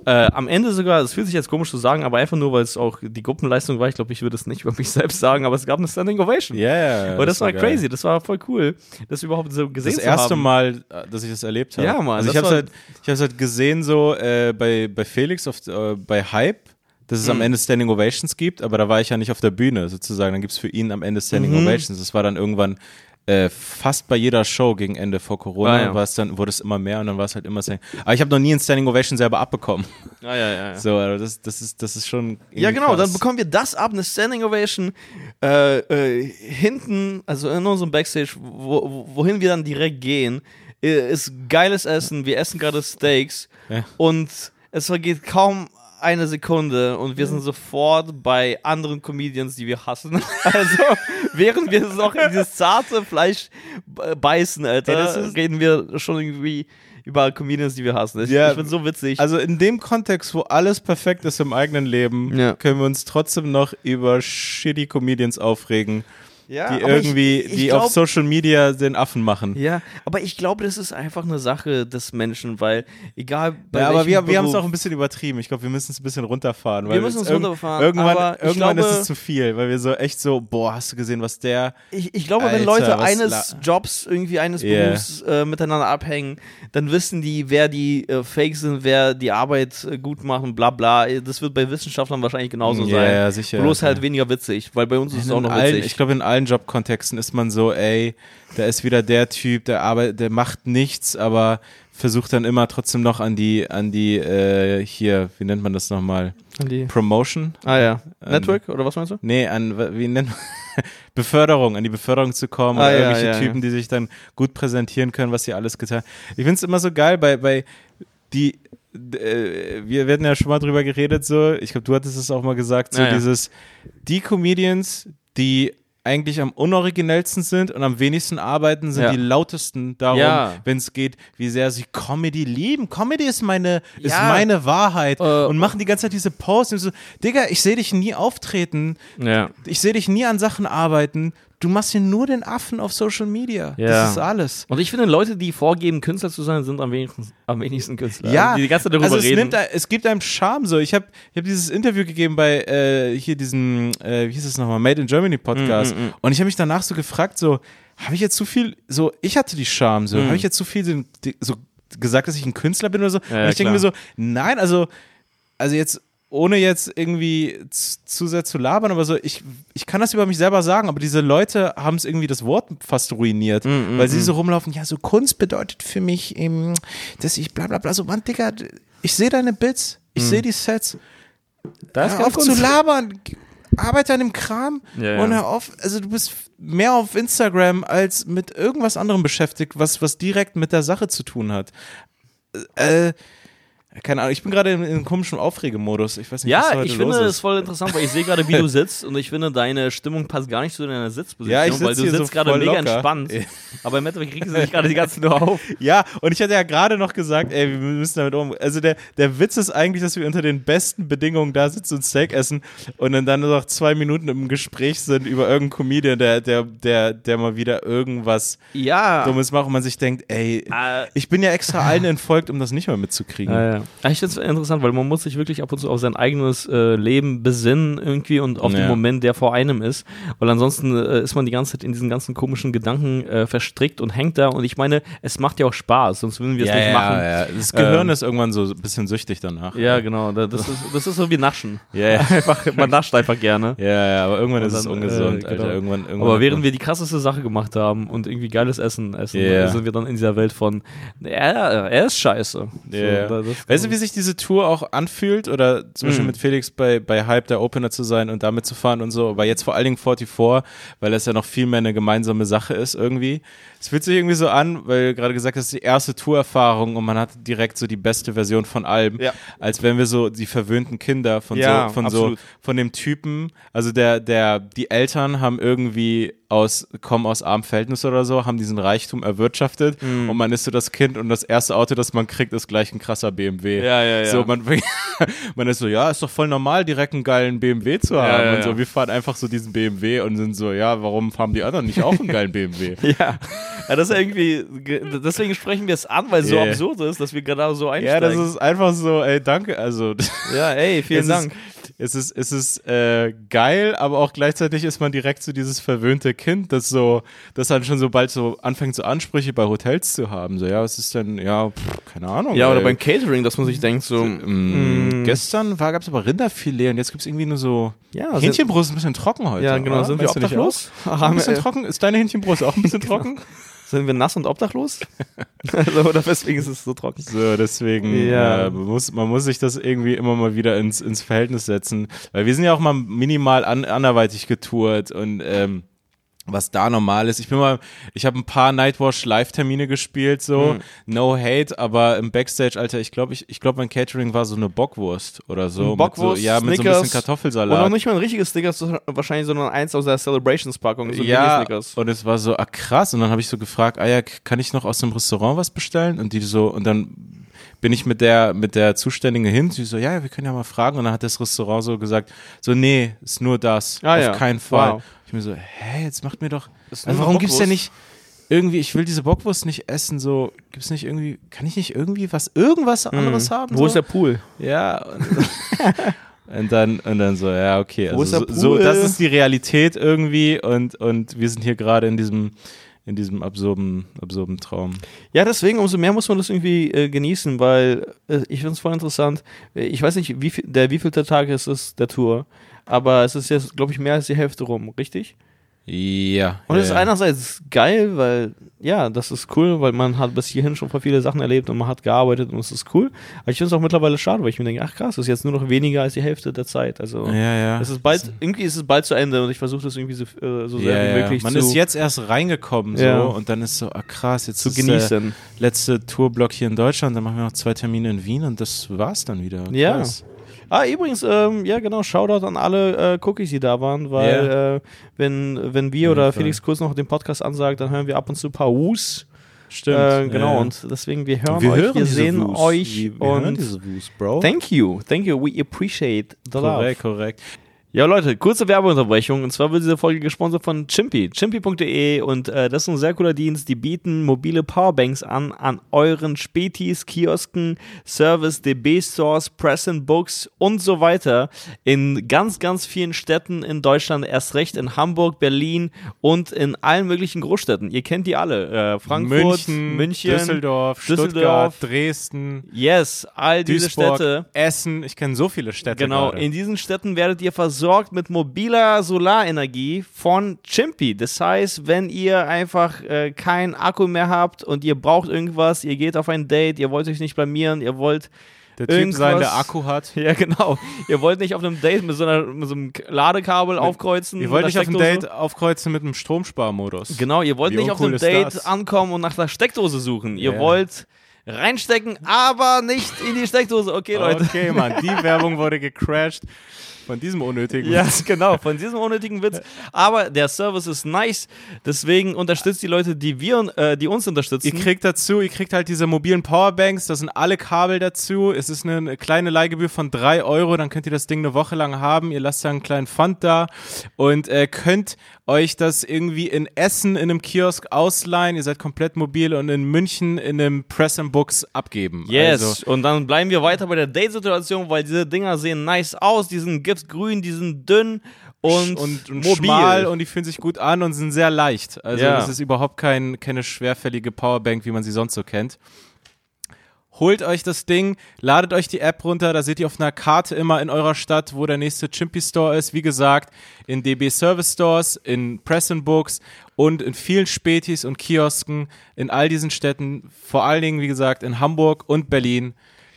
Äh, am Ende sogar, das fühlt sich jetzt komisch zu sagen, aber einfach nur, weil es auch die Gruppenleistung war. Ich glaube, ich würde es nicht über mich selbst sagen, aber es gab eine Standing Ovation. Ja, ja. Und das, war geil. crazy, das war voll cool, das überhaupt so gesehen Das zu erste haben. Mal, äh, dass ich das erlebt habe. Ja, Mann, Also ich das habe war- halt, ich halt gesehen so äh, bei, bei Felix auf, äh, bei Hype, dass es Mhm. am Ende Standing Ovations gibt, aber da war ich ja nicht auf der Bühne sozusagen. Dann gibt es für ihn am Ende Standing Mhm. Ovations. Das war dann irgendwann äh, fast bei jeder Show gegen Ende vor Corona Ah, ja. war es dann, wurde es immer mehr und dann war es halt immer Standing. Aber ich habe noch nie ein Standing Ovation selber abbekommen. Ja, ja, ja. So, also das, das ist, das ist schon. Ja, genau, dann krass. bekommen wir das ab, eine Standing Ovation äh, äh, hinten, also in unserem Backstage, wo, wo- wohin wir dann direkt gehen, äh, ist geiles Essen. Wir essen gerade Steaks Ja. und es vergeht kaum eine Sekunde und wir sind sofort bei anderen Comedians, die wir hassen. Also, während wir noch in dieses zarte Fleisch beißen, Alter, Ey, reden wir schon irgendwie über Comedians, die wir hassen. Ich, Ja, ich finde so witzig. Also in dem Kontext, wo alles perfekt ist im eigenen Leben, Ja. können wir uns trotzdem noch über shitty Comedians aufregen, ja, die aber ich- irgendwie, ich die glaub- auf Social Media den Affen machen. Ja, aber ich glaube, das ist einfach eine Sache des Menschen, weil egal bei Ja, aber wir, wir haben es auch ein bisschen übertrieben. Ich glaube, wir müssen es ein bisschen runterfahren. Wir müssen es runterfahren, Irgendwann, irgendwann glaube- ist es zu viel, weil wir so echt so, boah, hast du gesehen, was der. Ich, ich glaube, wenn Alter, Leute was eines Jobs, irgendwie eines Yeah. Berufs äh, miteinander abhängen, dann wissen die, wer die äh, Fake sind, wer die Arbeit äh, gut machen, bla bla. Das wird bei Wissenschaftlern wahrscheinlich genauso Ja, sein. ja, sicher. Bloß halt Ja. weniger witzig, weil bei uns ist es auch noch allen, witzig. ich glaube, in allen Jobkontexten ist man so, ey, da ist wieder der Typ, der arbeitet, der macht nichts, aber versucht dann immer trotzdem noch an die, an die, äh, hier, wie nennt man das nochmal? Die- Promotion? ah ja. Ähm, Network oder was meinst du? Nee, an, wie nennt man? Beförderung, an die Beförderung zu kommen, Ah, oder ja, irgendwelche ja, ja. Typen, die sich dann gut präsentieren können, was sie alles getan Ich finde es immer so geil, bei, bei die, äh, wir werden ja schon mal drüber geredet, so, ich glaube, du hattest es auch mal gesagt, so Ja, ja. dieses, die Comedians, die eigentlich am unoriginellsten sind und am wenigsten arbeiten, sind Ja. die lautesten darum, Ja. wenn es geht, wie sehr sie Comedy lieben. Comedy ist meine, ist Ja. meine Wahrheit. Äh, und machen die ganze Zeit diese Posts so, Digga, ich sehe dich nie auftreten ich sehe dich nie an Sachen arbeiten. Du machst hier nur den Affen auf Social Media. Ja. Das ist alles. Und ich finde, Leute, die vorgeben, Künstler zu sein, sind am wenigsten, am wenigsten Künstler. Ja, Also die die ganze Zeit darüber also es, reden. nimmt, es gibt einem Charme so. Ich habe ich hab dieses Interview gegeben bei äh, hier diesem, äh, wie hieß es nochmal, Made in Germany Podcast. Mm, mm, mm. Und ich habe mich danach so gefragt, so, habe ich jetzt zu viel, so, ich hatte die Charme, so, Mm. habe ich jetzt zu viel so, die- so gesagt, dass ich ein Künstler bin oder so? Ja, Und ich denke mir so, nein, also, also jetzt ohne jetzt irgendwie zu sehr zu labern, aber so, ich, ich kann das über mich selber sagen, aber diese Leute haben es irgendwie das Wort fast ruiniert, Mm, weil sie so rumlaufen, ja, so Kunst bedeutet für mich, eben, dass ich bla bla bla, so, Mann, Digga, ich sehe deine Bits, ich sehe die Sets, da ist hör auf Kunst. zu labern, arbeite an dem Kram Ja, ja. und hör auf, also du bist mehr auf Instagram als mit irgendwas anderem beschäftigt, was, was direkt mit der Sache zu tun hat. Äh, keine Ahnung, ich bin gerade in, in einem komischen Aufregemodus. Ich weiß nicht, was Ja, heute ich los finde ist. es voll interessant, weil ich sehe gerade, wie du sitzt und ich finde, deine Stimmung passt gar nicht zu deiner Sitzposition, Ja, ich sitz weil du sitzt so gerade mega locker. entspannt. Aber im Endeffekt kriegst du dich gerade die ganze nur auf. Ja, und ich hatte ja gerade noch gesagt, ey, wir müssen damit um. Also der, der Witz ist eigentlich, dass wir unter den besten Bedingungen da sitzen und Steak essen und dann, dann noch zwei Minuten im Gespräch sind über irgendeinen Comedian, der, der, der, der mal wieder irgendwas Ja. Dummes macht und man sich denkt, ey, Äh, ich bin ja extra allen entfolgt, um das nicht mehr mitzukriegen. Ja, ja. Ja, Ich finde es interessant, weil man muss sich wirklich ab und zu auf sein eigenes äh, Leben besinnen irgendwie und auf Ja. den Moment, der vor einem ist. Weil ansonsten äh, ist man die ganze Zeit in diesen ganzen komischen Gedanken äh, verstrickt und hängt da. Und ich meine, es macht ja auch Spaß, sonst würden wir es ja, nicht ja, machen. ja. Das Gehirn Ähm, ist irgendwann so ein bisschen süchtig danach. Ja, genau. Da- Das ist, das ist so wie Naschen. Ja, ja. Einfach, man nascht einfach gerne. Ja, ja, aber irgendwann Und ist es dann, ungesund, äh, Alter. genau. Irgendwann, irgendwann Aber während wir die krasseste Sache gemacht haben und irgendwie geiles Essen essen, Ja. sind wir dann in dieser Welt von, er, er ist scheiße. Ja. da- das- weißt du, wie sich diese Tour auch anfühlt? Oder zum Beispiel Mhm. mit Felix bei, bei Hype der Opener zu sein und damit zu fahren und so. Aber jetzt vor allen Dingen 44, weil das ja noch viel mehr eine gemeinsame Sache ist irgendwie. Es fühlt sich irgendwie so an, weil du gerade gesagt hast, die erste Tourerfahrung und man hat direkt so die beste Version von allem. Ja. Als wenn wir so die verwöhnten Kinder von Ja, so, von absolut. so, von dem Typen, also der, der, die Eltern haben irgendwie aus, kommen aus armen Verhältnissen oder so, haben diesen Reichtum erwirtschaftet Mhm. und man ist so das Kind und das erste Auto, das man kriegt, ist gleich ein krasser BMW. Ja, ja, ja. So, man, man ist so, ja, ist doch voll normal, direkt einen geilen BMW zu haben. ja, und so, ja. wir fahren einfach so diesen BMW und sind so, ja, warum haben die anderen nicht auch einen geilen BMW? Ja. Ja, das ist irgendwie, ge- deswegen sprechen wir es an, weil es so Yeah. absurd ist, dass wir genau so ja, einsteigen. das ist einfach so, ey, danke, also. ja, ey, vielen Dank. Ist, es ist, es ist äh, geil, aber auch gleichzeitig ist man direkt so dieses verwöhnte Kind, das so, das dann schon so bald so anfängt, so Ansprüche bei Hotels zu haben. So, ja, was ist denn, ja, pff, keine Ahnung. Ja, oder ey. beim Catering, dass man sich denkt, so, Mm, Gestern gab es aber Rinderfilet und jetzt gibt es irgendwie nur so Ja, Hähnchenbrust ist ein bisschen trocken heute. ja, genau, oder? sind wir du nicht auch? Ein bisschen trocken? Ist deine Hähnchenbrust auch ein bisschen trocken? Sind wir nass und obdachlos? also, oder weswegen ist es so trocken? So, deswegen, Ja. äh, man, muss, man muss sich das irgendwie immer mal wieder ins, ins Verhältnis setzen. Weil wir sind ja auch mal minimal an, anderweitig getourt und ähm, was da normal ist. Ich bin mal, ich habe ein paar Nightwash Live-Termine gespielt, so, Hm. no hate, aber im Backstage, Alter, ich glaube, ich, ich glaube, mein Catering war so eine Bockwurst oder so. Ein Bockwurst, mit so, ja, mit so ein Snickers bisschen Und auch Kartoffelsalat. nicht mal ein richtiges Snickers, wahrscheinlich, sondern eins aus der Celebrations-Packung, so ja, und es war so ah, krass. Und dann habe ich so gefragt, ah ja, kann ich noch aus dem Restaurant was bestellen? Und die so, und dann bin ich mit der, mit der Zuständigen hin. Sie so, ja, ja, wir können ja mal fragen. Und dann hat das Restaurant so gesagt, so, nee, ist nur das. Ah, auf ja. keinen Fall. Wow. Ich mir so, hä, jetzt macht mir doch, also warum gibt's denn nicht irgendwie, ich will diese Bockwurst nicht essen, so, gibt's nicht irgendwie, kann ich nicht irgendwie was, irgendwas anderes haben? Hm. Wo so? ist der Pool? Ja. Und, dann und dann so, ja, okay. Wo Also so, so, das ist die Realität irgendwie und, und wir sind hier gerade in diesem, in diesem absurden, absurden Traum. Ja, deswegen, umso mehr muss man das irgendwie äh, genießen, weil äh, ich finde es voll interessant. Äh, Ich weiß nicht, wie viel, der wievielte Tag ist es der Tour, aber es ist jetzt, glaube ich, mehr als die Hälfte rum, richtig? Ja. Und ja, es ist ja. einerseits geil, weil, ja, das ist cool, weil man hat bis hierhin schon viele Sachen erlebt und man hat gearbeitet und es ist cool. Aber ich finde es auch mittlerweile schade, weil ich mir denke, ach krass, das ist jetzt nur noch weniger als die Hälfte der Zeit. Also, Ja, ja. es ist bald, irgendwie ist es bald zu Ende und ich versuche das irgendwie so, äh, so sehr ja, wie möglich Man zu, ist jetzt erst reingekommen so und dann ist so, ah krass, jetzt zu ist der genießen. letzte Tourblock hier in Deutschland, dann machen wir noch zwei Termine in Wien und das war's dann wieder. Ja. Krass. Ah, übrigens, ähm, ja genau, Shoutout an alle äh, Cookies, die da waren, weil Ja. äh, wenn, wenn wir Auf oder. Felix kurz noch den Podcast ansagt, dann hören wir ab und zu ein paar Wus. Stimmt. Äh, genau, ja. und deswegen, wir hören wir euch, hören wir sehen Wus. euch wir, wir hören und diese Wus, Bro. thank you, thank you, we appreciate the love. korrekt, korrekt. Ja, Leute, kurze Werbeunterbrechung. Und zwar wird diese Folge gesponsert von Chimpy. Chimpy.de und äh, das ist ein sehr cooler Dienst. Die bieten mobile Powerbanks an an euren Spätis, Kiosken, Service, DB-Stores, Press and Books und so weiter in ganz, ganz vielen Städten in Deutschland. Erst recht in Hamburg, Berlin und in allen möglichen Großstädten. Ihr kennt die alle. Äh, Frankfurt, München, München, Düsseldorf, Düsseldorf. Stuttgart, Dresden, Yes, all diese Duisburg, Städte. Essen. Ich kenne so viele Städte. Genau, gerade. in diesen Städten werdet ihr versorgt mit mobiler Solarenergie von Chimpy. Das heißt, wenn ihr einfach äh, keinen Akku mehr habt und ihr braucht irgendwas, ihr geht auf ein Date, ihr wollt euch nicht blamieren, ihr wollt der Typ sein, der irgendwas- Akku hat. ja genau, ihr wollt nicht auf einem Date mit so, einer, mit so einem Ladekabel aufkreuzen. Ihr wollt mit nicht auf Steckdose. Date aufkreuzen mit einem Stromsparmodus. Genau, ihr wollt Wie nicht auf ist Date das? ankommen und nach der Steckdose suchen. Ihr Ja. wollt reinstecken, aber nicht in die Steckdose. Okay, Leute. Okay, Mann, die Werbung wurde gecrashed von diesem unnötigen. Ja, genau, von diesem unnötigen Witz. Aber der Service ist nice, deswegen unterstützt die Leute, die wir, äh, die uns unterstützen. Ihr kriegt dazu, ihr kriegt halt diese mobilen Powerbanks, da sind alle Kabel dazu. Es ist eine kleine Leihgebühr von drei Euro, dann könnt ihr das Ding eine Woche lang haben. Ihr lasst da einen kleinen Pfand da und äh, könnt euch das irgendwie in Essen in einem Kiosk ausleihen. Ihr seid komplett mobil und in München in einem Press and Books abgeben. Yes, Also, und dann bleiben wir weiter bei der Date-Situation, weil diese Dinger sehen nice aus, die sind giftgrün, die sind dünn und, und, und mobil. schmal und die fühlen sich gut an und sind sehr leicht. Also Ja. das ist überhaupt kein, keine schwerfällige Powerbank, wie man sie sonst so kennt. Holt euch das Ding, ladet euch die App runter, da seht ihr auf einer Karte immer in eurer Stadt, wo der nächste Chimpy Store ist. Wie gesagt, in DB Service Stores, in Press Books und in vielen Spätis und Kiosken in all diesen Städten, vor allen Dingen, wie gesagt, in Hamburg und Berlin.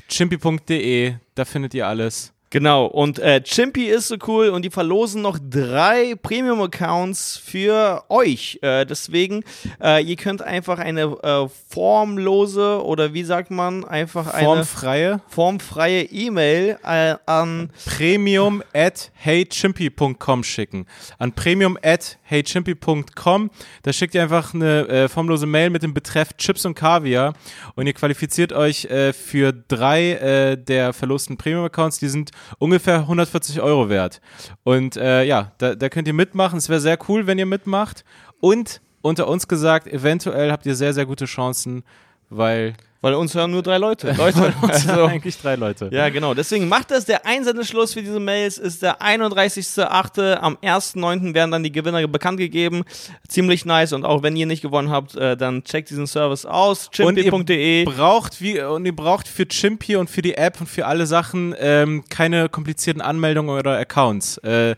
Chimpy.de, da findet ihr alles. Genau, und äh, Chimpy ist so cool und die verlosen noch drei Premium-Accounts für euch. Äh, deswegen, äh, ihr könnt einfach eine äh, formlose oder wie sagt man, einfach eine Formfreie. formfreie E-Mail äh, an premium at heychimpy.com schicken. An premium at heychimpy.com. Da schickt ihr einfach eine äh, formlose Mail mit dem Betreff Chips und Kaviar und ihr qualifiziert euch äh, für drei äh, der verlosten Premium-Accounts. Die sind ungefähr 140 Euro wert. Und äh, ja, da, da könnt ihr mitmachen. Es wäre sehr cool, wenn ihr mitmacht. Und unter uns gesagt, eventuell habt ihr sehr, sehr gute Chancen, weil Weil uns hören nur drei Leute. Leute, also, eigentlich drei Leute. Ja, genau. Deswegen macht das. Der Einsendeschluss für diese Mails ist der 31.8. Am 1.9. werden dann die Gewinner bekannt gegeben. Ziemlich nice. Und auch wenn ihr nicht gewonnen habt, äh, dann checkt diesen Service aus. chimpy.de. Braucht wie und ihr braucht für Chimpy und für die App und für alle Sachen ähm, keine komplizierten Anmeldungen oder Accounts. Äh,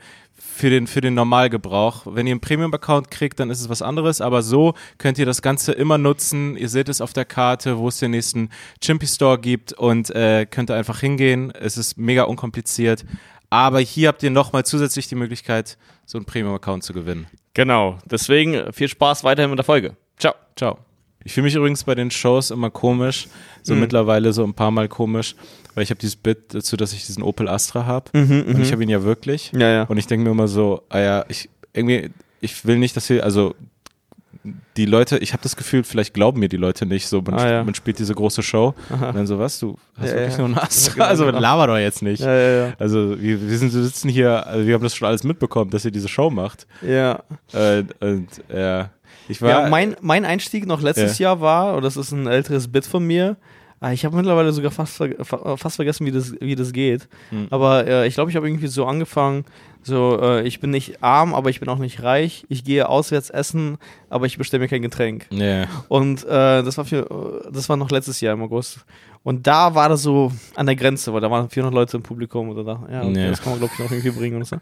für den, für den Normalgebrauch. Wenn ihr einen Premium-Account kriegt, dann ist es was anderes, aber so könnt ihr das Ganze immer nutzen. Ihr seht es auf der Karte, wo es den nächsten Chimpy Store gibt und äh, könnt einfach hingehen. Es ist mega unkompliziert. Aber hier habt ihr nochmal zusätzlich die Möglichkeit, so einen Premium-Account zu gewinnen. Genau. Deswegen viel Spaß weiterhin mit der Folge. Ciao. Ciao. Ich fühle mich übrigens bei den Shows immer komisch, so Mhm. mittlerweile so ein paar Mal komisch, weil ich habe dieses Bit dazu, dass ich diesen Opel Astra habe Mhm, und ich habe ihn ja wirklich. Ja, ja. Und ich denke mir immer so, ah ja, ich irgendwie, ich will nicht, dass wir, also die Leute, ich habe das Gefühl, vielleicht glauben mir die Leute nicht, so man, Ah, ja. man spielt diese große Show und dann so, was, du hast Ja, wirklich ja. nur einen Astra? genau, also genau. laber doch jetzt nicht. Ja, ja, Also wir, wir, sind, wir sitzen hier, also wir haben das schon alles mitbekommen, dass ihr diese Show macht. ja. Äh, und ja, ich war, Ja, mein, mein Einstieg noch letztes Jahr war, und das ist ein älteres Bit von mir, ah, ich habe mittlerweile sogar fast, fast vergessen, wie das, wie das geht. Hm. Aber äh, ich glaube, ich habe irgendwie so angefangen, so, äh, ich bin nicht arm, aber ich bin auch nicht reich. Ich gehe auswärts essen, aber ich bestelle mir kein Getränk. ja. Und äh, das war für, das war noch letztes Jahr im August. Und da war das so an der Grenze, weil da waren 400 Leute im Publikum und da ja, okay, Ja. das kann man glaube ich noch irgendwie bringen und so.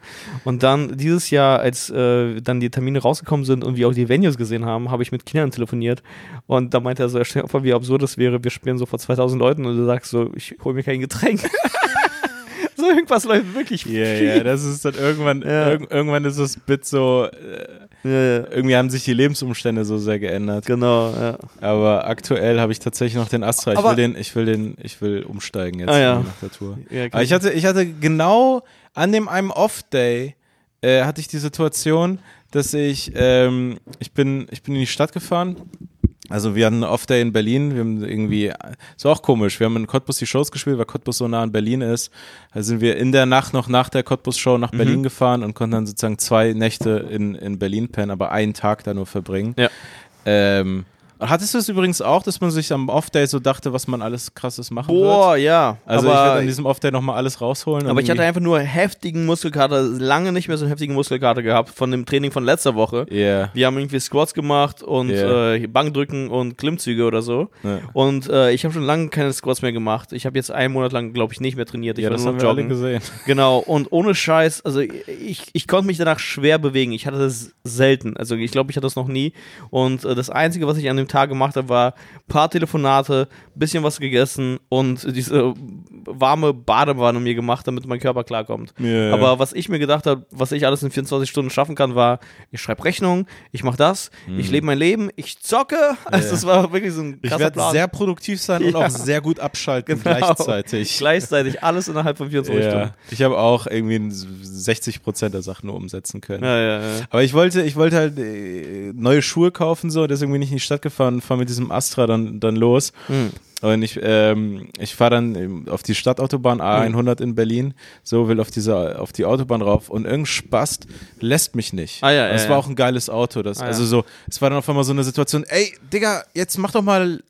Und dann dieses Jahr, als äh, dann die Termine rausgekommen sind und wir auch die Venues gesehen haben, habe ich mit Kindern telefoniert und da meinte er so, dir vor, wie absurd das wäre, wir spielen so vor 2000 Leuten und du sagst so, ich hole mir kein Getränk. so irgendwas läuft wirklich Ja, schief. ja, das ist dann irgendwann, Ja. irg irgendwann ist das Bit so, äh, ja, irgendwie haben sich die Lebensumstände so sehr geändert. genau, ja. Aber aktuell habe ich tatsächlich noch den Astra. Ich will den, ich will den, ich will umsteigen jetzt Ah, ja. nach der Tour. ja Aber ich hatte, ich hatte genau an dem einem Off-Day äh, hatte ich die Situation, dass ich, ähm, ich bin, ich bin in die Stadt gefahren. Also wir hatten einen Off-Day in Berlin, wir haben irgendwie, ist auch komisch, wir haben in Cottbus die Shows gespielt, weil Cottbus so nah an Berlin ist. Da sind wir in der Nacht noch nach der Cottbus-Show nach Berlin gefahren und konnten dann sozusagen zwei Nächte in, in Berlin pennen, aber einen Tag da nur verbringen. Ja. Ähm, hattest du es übrigens auch, dass man sich am Off-Day so dachte, was man alles krasses machen wird? Boah, ja. Also ich werde an diesem Off-Day nochmal alles rausholen. Aber ich hatte einfach nur heftigen Muskelkater, lange nicht mehr so einen heftigen Muskelkater gehabt von dem Training von letzter Woche. Ja. Wir haben irgendwie Squats gemacht und Ja. äh, Bankdrücken und Klimmzüge oder so. Ja. Und äh, ich habe schon lange keine Squats mehr gemacht. Ich habe jetzt einen Monat lang, glaube ich, nicht mehr trainiert. Ich ja, das haben wir alle joggen. gesehen. Genau, und ohne Scheiß, also ich, ich konnte mich danach schwer bewegen. Ich hatte das selten. Also ich glaube, ich hatte das noch nie. Und äh, das Einzige, was ich an dem Tag gemacht habe, war paar Telefonate, bisschen was gegessen und diese warme Badewanne mir gemacht, damit mein Körper klarkommt. Ja. Aber was ich mir gedacht habe, was ich alles in 24 Stunden schaffen kann, war, ich schreibe Rechnungen, ich mache das, ich lebe mein Leben, ich zocke. Also das war wirklich so ein Mhm. Ich krasser werde sehr produktiv sein und Ja. auch sehr gut abschalten Genau. gleichzeitig. Gleichzeitig alles innerhalb von 24 Ja. Stunden. Ich habe auch irgendwie 60 Prozent der Sachen nur umsetzen können. Ja, ja, ja. Aber ich wollte, ich wollte halt äh, neue Schuhe kaufen, so, deswegen bin ich in die Stadt gefahren, fahre mit diesem Astra dann, dann los. Hm. Und ich, ähm, ich fahre dann auf die Stadtautobahn A100 in Berlin, so will auf diese, auf die Autobahn rauf und irgendein Spast lässt mich nicht. Ah, ja, Und es ja, war ja. auch ein geiles Auto. Das, Ah, also ja. so, es war dann auf einmal so eine Situation, ey, Digga, jetzt mach doch mal.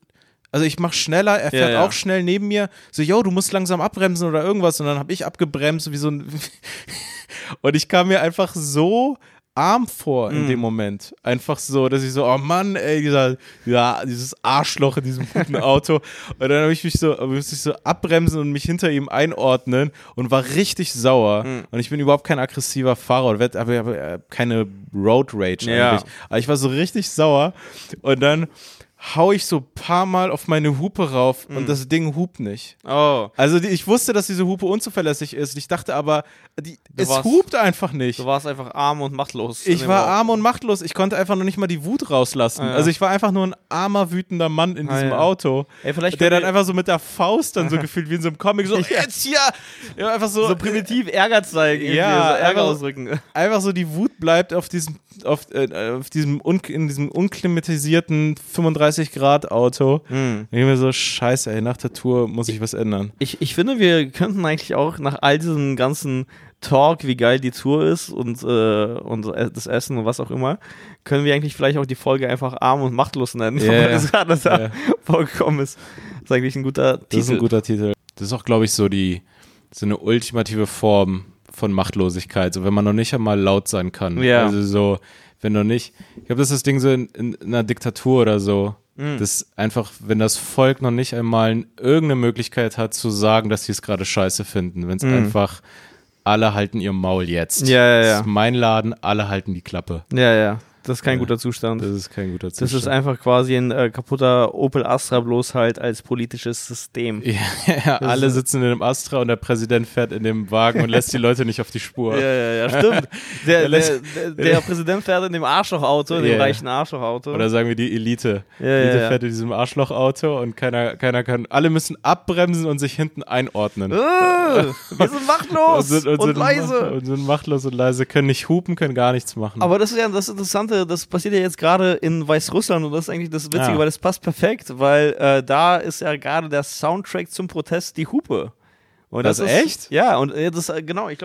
Also ich mach schneller, er fährt ja. auch schnell neben mir. So, yo, du musst langsam abbremsen oder irgendwas. Und dann habe ich abgebremst, wie so ein. und ich kam mir einfach so arm vor in dem Moment. Einfach so, dass ich so, oh Mann, ey, dieser, ja, dieses Arschloch in diesem guten Auto. Und dann habe ich mich so, musste ich so abbremsen und mich hinter ihm einordnen und war richtig sauer. Mhm. Und ich bin überhaupt kein aggressiver Fahrer oder werd- aber, keine Road Rage Ja. eigentlich. Aber ich war so richtig sauer. Und dann hau ich so ein paar Mal auf meine Hupe rauf und das Ding hupt nicht. Oh, Also die, ich wusste, dass diese Hupe unzuverlässig ist. Ich dachte aber, die, es warst- hupt einfach nicht. du warst einfach arm und machtlos. Ich war Auto. arm und machtlos. Ich konnte einfach noch nicht mal die Wut rauslassen. Ah, ja. Also ich war einfach nur ein armer, wütender Mann in Ah, diesem ja. Auto. Ey, vielleicht Der dann einfach so mit der Faust dann so gefühlt wie in so einem Comic so, jetzt hier! Ja, einfach so, so primitiv Ärger zeigen, Ja, so Ärger ausdrücken. einfach so die Wut bleibt auf diesem, auf, äh, auf diesem, in diesem unklimatisierten 35 Grad Auto. Mhm. Ich mir so, scheiße, ey, nach der Tour muss ich was ändern. Ich, ich finde, wir könnten eigentlich auch nach all diesem ganzen Talk, wie geil die Tour ist und, äh, und das Essen und was auch immer, können wir eigentlich vielleicht auch die Folge einfach arm und machtlos nennen, Ja, weil das gerade da Ja. vorgekommen ist. Das ist eigentlich ein guter Das Titel. ist ein guter Titel. Das ist auch, glaube ich, so die, so eine ultimative Form von Machtlosigkeit. So, wenn man noch nicht einmal laut sein kann. Ja. Also so, wenn noch nicht. Ich glaube, das ist das Ding so in, in einer Diktatur oder so. Mhm. Das einfach, wenn das Volk noch nicht einmal irgendeine Möglichkeit hat zu sagen, dass sie es gerade scheiße finden. Wenn es einfach alle halten ihr Maul jetzt. Mhm. Ja, ja, ja. Das ist mein Laden, alle halten die Klappe. ja, ja. Das ist kein Ja. guter Zustand. Das ist kein guter Das Zustand. ist einfach quasi ein äh, kaputter Opel Astra, bloß halt als politisches System. Ja, ja, Das alle ist- sitzen in einem Astra und der Präsident fährt in dem Wagen und lässt die Leute nicht auf die Spur. Ja, ja, ja, stimmt. Der, der, der, der Präsident fährt in dem Arschlochauto, in dem reichen Arschlochauto. Oder sagen wir die Elite. Ja, Elite fährt in diesem Arschlochauto und keiner, keiner kann. Alle müssen abbremsen und sich hinten einordnen. Äh, wir sind machtlos und, sind, leise. Und sind machtlos und leise, können nicht hupen, können gar nichts machen. Aber das ist ja das Interessante, das passiert ja jetzt gerade in Weißrussland und das ist eigentlich das Witzige, Ja. weil das passt perfekt, weil äh, da ist ja gerade der Soundtrack zum Protest die Hupe. Und Das ist, echt? Ja, und äh, das, äh, genau, ich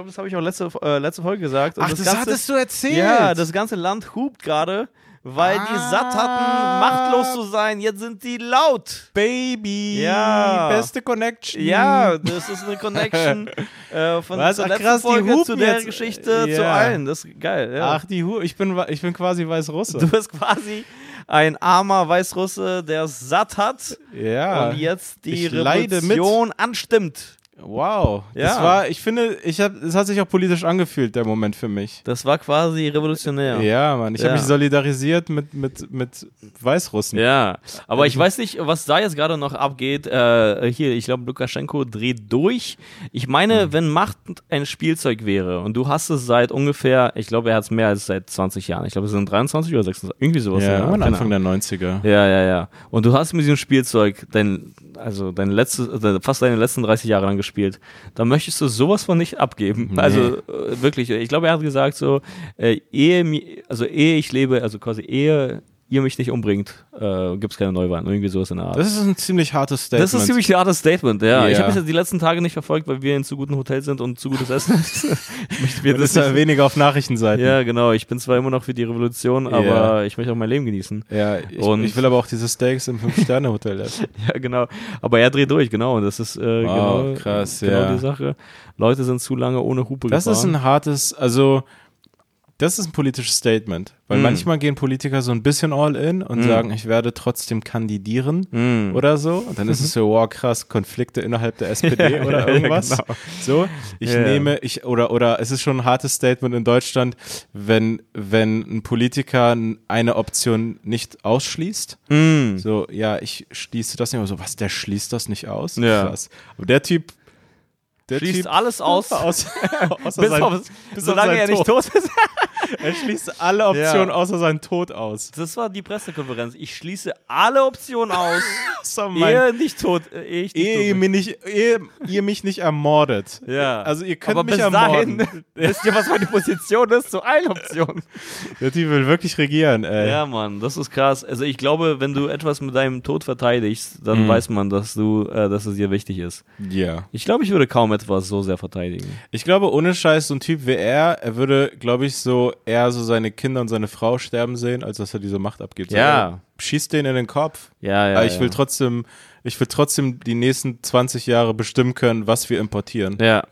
äh, weil die Ah. satt hatten, machtlos zu sein. Jetzt sind die laut. Baby. Ja. Beste Connection. Ja, das ist eine Connection äh, von Was? zur Ach, krass, die Folge hupen zu der jetzt. Geschichte zu Ja. allen. Das ist geil. Ja. Ach, die Hu, ich bin, ich bin quasi Weißrusse. Du bist quasi ein armer Weißrusse, der es satt hat ja. und jetzt die Ich. Revolution anstimmt. Wow. Das Ja. war, ich finde, ich hab, es hat sich auch politisch angefühlt, der Moment für mich. Das war quasi revolutionär. Ja, Mann. Ich Ja. habe mich solidarisiert mit, mit, mit Weißrussen. Ja, aber ich weiß nicht, was da jetzt gerade noch abgeht. Äh, hier, ich glaube, Lukaschenko dreht durch. Ich meine, Hm. wenn Macht ein Spielzeug wäre und du hast es seit ungefähr, ich glaube, er hat es mehr als seit 20 Jahren. Ich glaube, es sind 23 oder 26, irgendwie sowas. Ja, keine Anfang der 90er. Ja, ja, ja. Und du hast mit diesem Spielzeug dein, also dein letztes, äh, fast deine letzten 30 Jahre lang gespielt. Da möchtest du sowas von nicht abgeben. Nee. Also äh, wirklich. Ich glaube, er hat gesagt so, äh, ehe, also ehe ich lebe, also quasi ehe ihr mich nicht umbringt, äh, gibt es keine Neuwahlen. Irgendwie sowas in der Art. Das ist ein ziemlich hartes Statement. Das ist ziemlich ein hartes Statement, ja. Ich Ja. habe es jetzt die letzten Tage nicht verfolgt, weil wir in zu guten Hotels sind und zu gutes Essen. ich mir das ist ja weniger auf Nachrichtenseiten. ja, genau. Ich bin zwar immer noch für die Revolution, aber Ja. ich möchte auch mein Leben genießen. Ja, ich, Und- ich will aber auch diese Steaks im Fünf-Sterne-Hotel essen. Ja, genau. Aber er dreht durch, genau. Und das ist äh, Wow, genau, krass, genau ja. die Sache. Leute sind zu lange ohne Hupe Das ist gefahren. ein hartes, also das ist ein politisches Statement. Weil Mm. manchmal gehen Politiker so ein bisschen all in und Mm. sagen, ich werde trotzdem kandidieren Mm. oder so. Und dann ist es so, wow, krass, Konflikte innerhalb der SPD oder irgendwas. genau. So, ich Ja, ja. nehme, ich, oder, oder es ist schon ein hartes Statement in Deutschland, wenn, wenn ein Politiker eine Option nicht ausschließt. Mm. So, ja, ich schließe das nicht. Aber so, was, der schließt das nicht aus? Ja. Krass. Aber der Typ, der Schließt Typ, alles aus, aus, außer bis sein, auf, bis solange er nicht tot ist. Er schließt alle Optionen Ja. außer seinen Tod aus. Das war die Pressekonferenz. Ich schließe alle Optionen aus, So ehe nicht tot, äh, ehe ich nicht ehe, tot ihr mich nicht, ehe ihr mich nicht ermordet. Ja. Also ihr könnt Aber mich bis ermorden. dahin, wisst ihr, was meine Position ist zu allen Optionen? Der Typ will wirklich regieren, ey. Ja, Mann, das ist krass. Also ich glaube, wenn du etwas mit deinem Tod verteidigst, dann Mhm. weiß man, dass du, äh, dass es dir wichtig ist. ja. Ich glaube, ich würde kaum etwas so sehr verteidigen. Ich glaube, ohne Scheiß, so ein Typ wie er, er würde, glaube ich, so eher so seine Kinder und seine Frau sterben sehen, als dass er diese Macht abgibt. So, Ja. er Schießt den in den Kopf. Ja, ja. Aber ich ja. will trotzdem, ich will trotzdem die nächsten 20 Jahre bestimmen können, was wir importieren. Ja.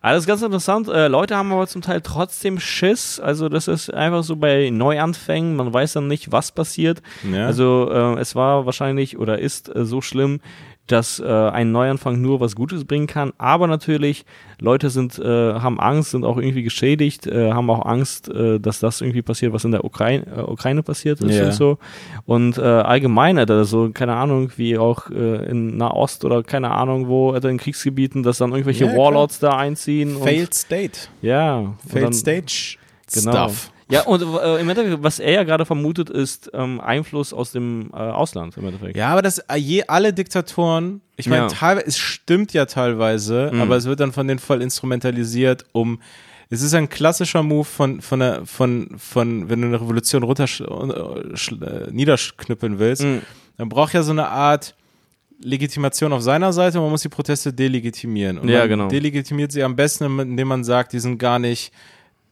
Alles ganz interessant. Äh, Leute haben aber zum Teil trotzdem Schiss. Also das ist einfach so bei Neuanfängen. Man weiß dann nicht, was passiert. Ja. Also äh, es war wahrscheinlich oder ist äh, so schlimm, dass äh, ein Neuanfang nur was Gutes bringen kann. Aber natürlich, Leute sind, äh, haben Angst, sind auch irgendwie geschädigt, äh, haben auch Angst, äh, dass das irgendwie passiert, was in der Ukraine, äh, Ukraine passiert ist Ja. und so. Und äh, allgemein, Alter, so, keine Ahnung, wie auch äh, in Nahost oder keine Ahnung wo, Alter, in Kriegsgebieten, dass dann irgendwelche klar. Warlords da einziehen. Failed State. Ja. Failed dann- Stage Genau. Stuff. Ja, und äh, im Endeffekt, was er ja gerade vermutet, ist ähm, Einfluss aus dem äh, Ausland im Endeffekt. Ja, aber das äh, je alle Diktatoren, ich meine, Ja. es stimmt ja teilweise, Mhm. aber es wird dann von denen voll instrumentalisiert, um es ist ein klassischer Move von, von, der, von, von wenn du eine Revolution runter, äh, niederknüppeln willst, Mhm. dann braucht ja so eine Art Legitimation auf seiner Seite, man muss die Proteste delegitimieren. Und Ja, genau. delegitimiert sie am besten, indem man sagt, die sind gar nicht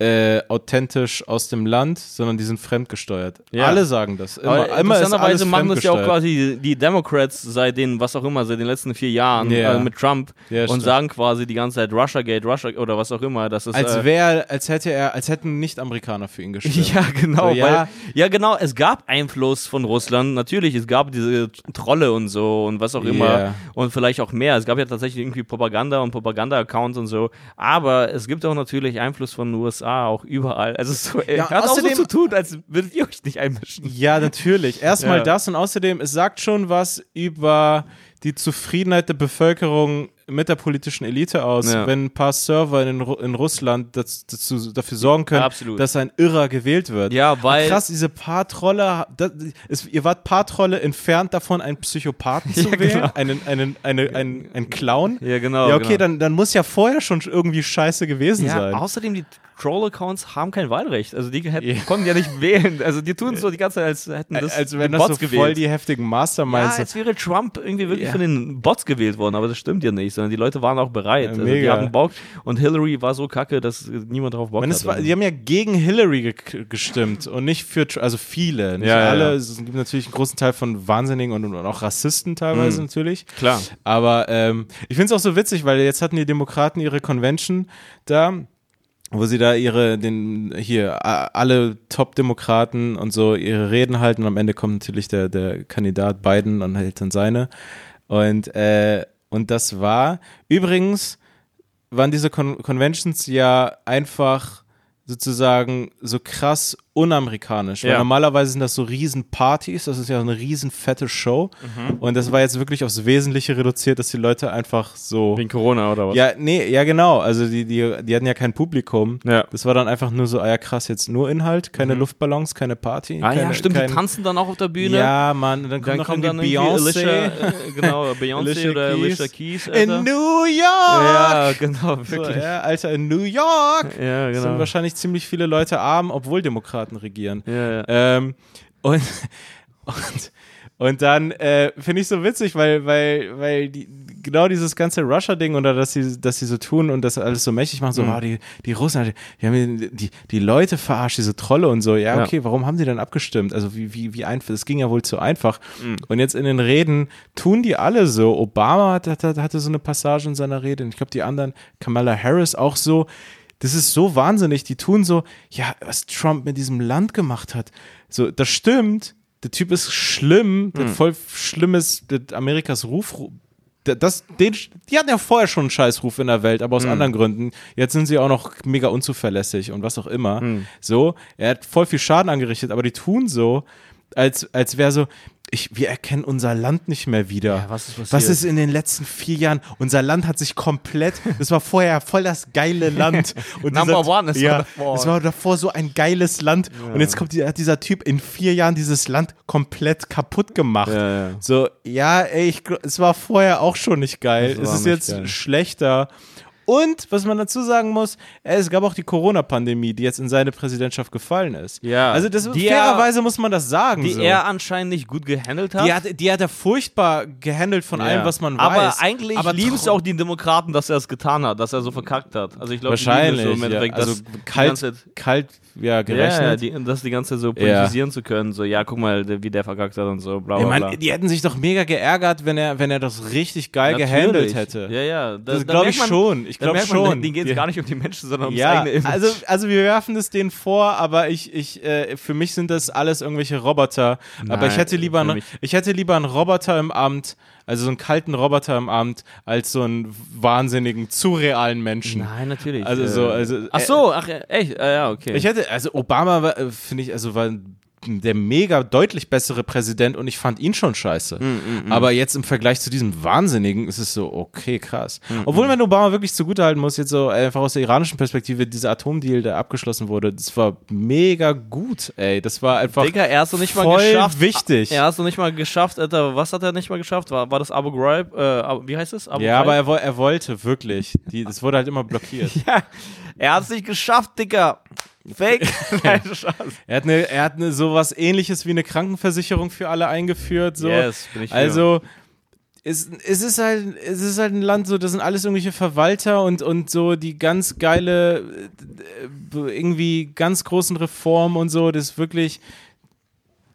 äh, authentisch aus dem Land, sondern die sind fremdgesteuert. Ja. Alle sagen das. Immer, Aber immer interessanterweise machen das ja auch quasi die Democrats seit den, was auch immer, seit den letzten vier Jahren Ja. äh, mit Trump Ja, und stimmt. sagen quasi die ganze Zeit Russiagate, Russia oder was auch immer. Das ist, Als äh, wäre, als hätte er, als hätten Nicht-Amerikaner für ihn gestimmt. Ja, genau. So, ja. Weil, ja, genau. Es gab Einfluss von Russland. Natürlich, es gab diese Trolle und so und was auch immer. Yeah. Und vielleicht auch mehr. Es gab ja tatsächlich irgendwie Propaganda und Propaganda-Accounts und so. Aber es gibt auch natürlich Einfluss von den USA auch überall. Also, so, äh, Ja, hört auch so außerdem- zu tun, als würdet ihr euch nicht einmischen. Ja, natürlich. Erstmal Ja. das und außerdem, es sagt schon was über die Zufriedenheit der Bevölkerung mit der politischen Elite aus, Ja. wenn ein paar Server in, Ru in Russland das, dazu, dafür sorgen können, Absolut. dass ein Irrer gewählt wird. Ja, weil. Krass, diese paar Trolle, das, es, ihr wart paar Trolle entfernt davon, einen Psychopathen zu Ja, wählen, genau. einen, einen, eine, einen, einen Clown. Ja, genau. ja, okay, genau. dann, dann muss ja vorher schon irgendwie scheiße gewesen Ja, sein. außerdem, die Troll-Accounts haben kein Wahlrecht. Also, die hätten, Ja. konnten ja nicht wählen. Also, die tun so die ganze Zeit, als hätten das Als wenn die das so Bots voll gewählt. die heftigen Masterminds Ja, als wäre Trump irgendwie wirklich Ja. von den Bots gewählt worden, aber das stimmt ja nicht, sondern die Leute waren auch bereit. Ja, also die hatten Bock und Hillary war so kacke, dass niemand drauf Bock hatte. war, die haben ja gegen Hillary ge gestimmt und nicht für, also viele, nicht ja, alle. ja. Es gibt natürlich einen großen Teil von Wahnsinnigen und, und auch Rassisten teilweise Mhm. natürlich. Klar. Aber ähm, ich finde es auch so witzig, weil jetzt hatten die Demokraten ihre Convention da, wo sie da ihre, den, hier, alle Top-Demokraten und so ihre Reden halten und am Ende kommt natürlich der, der Kandidat Biden und hält dann seine. Und, äh, und das war, übrigens waren diese Con Conventions ja einfach sozusagen so krass unamerikanisch. Weil Ja. normalerweise sind das so riesen Partys, das ist ja eine riesen fette Show. Mhm. Und das war jetzt wirklich aufs Wesentliche reduziert, dass die Leute einfach so. Wegen Corona oder was? Ja, nee, ja genau. Also die, die, die hatten ja kein Publikum. Ja. Das war dann einfach nur so, ah ja krass, jetzt nur Inhalt, keine Luftballons, keine Party. Mhm. Ah keine, ja, stimmt, kein, die tanzen dann auch auf der Bühne. Ja, Mann, dann kommt dann kommt dann irgendwie Beyoncé. Äh, genau, Beyoncé oder. Alicia Keys. Alter. In New York! ja, genau, So, wirklich. ja, Alter, in New York! Ja, Sind genau. wahrscheinlich ziemlich viele Leute arm, obwohl Demokraten regieren. Ja, ja. Ähm, und, und, und dann äh, finde ich so witzig, weil, weil, weil die, genau dieses ganze Russia-Ding oder dass sie, dass sie so tun und das alles so mächtig machen, so, Mhm. oh, die, die Russen, die, die haben die, die, die Leute verarscht, diese Trolle und so. Ja, Ja. okay, warum haben die denn abgestimmt? Also wie, wie, wie einfach, es ging ja wohl zu einfach. Mhm. Und jetzt in den Reden tun die alle so. Obama hat, hat, hatte so eine Passage in seiner Rede und ich glaube, die anderen, Kamala Harris auch so. Das ist so wahnsinnig. Die tun so, ja, was Trump mit diesem Land gemacht hat. So, das stimmt. Der Typ ist schlimm. Der hat voll schlimmes, Amerikas Ruf. Das, den, die hatten ja vorher schon einen Scheißruf in der Welt, aber aus anderen Gründen. Jetzt sind sie auch noch mega unzuverlässig und was auch immer. So, er hat voll viel Schaden angerichtet, aber die tun so, als, als wäre so, ich, wir erkennen unser Land nicht mehr wieder. Ja, was ist? Was ist in den letzten vier Jahren? Unser Land hat sich komplett, das war vorher voll das geile Land. Und Number dieser, one ist ja, davor. Es war davor so ein geiles Land. Und jetzt kommt die, hat dieser Typ in vier Jahren dieses Land komplett kaputt gemacht. Ja, ja. So, ja, ey, ich, es war vorher auch schon nicht geil. Es ist jetzt geil. schlechter. Und was man dazu sagen muss, es gab auch die Corona-Pandemie, die jetzt in seine Präsidentschaft gefallen ist. Ja. Also das, Die fairerweise muss man das sagen. Die so. er anscheinend nicht gut gehandelt hat. die, hat, die hat er furchtbar gehandelt von Ja. allem, was man aber weiß. eigentlich aber lieben es auch die Demokraten, dass er es getan hat, dass er so verkackt hat. Also ich glaube, Wahrscheinlich. so ja. Endeffekt, Also kalt, Zeit- kalt, ja, gerechnet. ja, die, das die ganze Zeit so politisieren zu können, so ja, guck mal, wie der verkackt hat und so, bla ich bla bla. meine, die hätten sich doch mega geärgert, wenn er, wenn er das richtig geil Natürlich. gehandelt hätte. Ja, ja. Da, Das da glaube ich man- schon. Ich da glaube merkt man, schon. Denen geht es gar nicht um die Menschen, sondern ums Ja, eigene Image. also, also wir werfen es denen vor, aber ich, ich, äh, für mich sind das alles irgendwelche Roboter. aber ich Nein, hätte lieber, einen, ich hätte lieber einen Roboter im Amt, also so einen kalten Roboter im Amt, als so einen wahnsinnigen, zu realen Menschen. Nein, natürlich. Also Äh, so, also, Ach so, ach, äh, echt? Äh, ja, okay. Ich hätte, also Obama war, äh, finde ich, also war der mega deutlich bessere Präsident und ich fand ihn schon scheiße. Mm, Aber jetzt im Vergleich zu diesem Wahnsinnigen ist es so, okay, krass. Mm, Obwohl man Obama wirklich zugutehalten muss, jetzt so einfach aus der iranischen Perspektive, dieser Atomdeal, der abgeschlossen wurde, das war mega gut, ey. Das war einfach Digga, er es noch nicht mal voll geschafft. wichtig. Er hat es noch nicht mal geschafft, Alter. Was hat er nicht mal geschafft? War, war das Abu Ghraib? Äh, wie heißt es? Abu ja, aber Ghraib? er, wo- er wollte wirklich. Die, das wurde halt immer blockiert. Ja, er hat es nicht geschafft, Digga. Fake. Nein. Er hat, eine, er hat eine, sowas ähnliches wie eine Krankenversicherung für alle eingeführt. So. Yes, bin ich also es, es, ist halt, es ist halt ein Land, so, das sind alles irgendwelche Verwalter und, und so die ganz geile, äh, irgendwie ganz großen Reformen und so, das ist wirklich.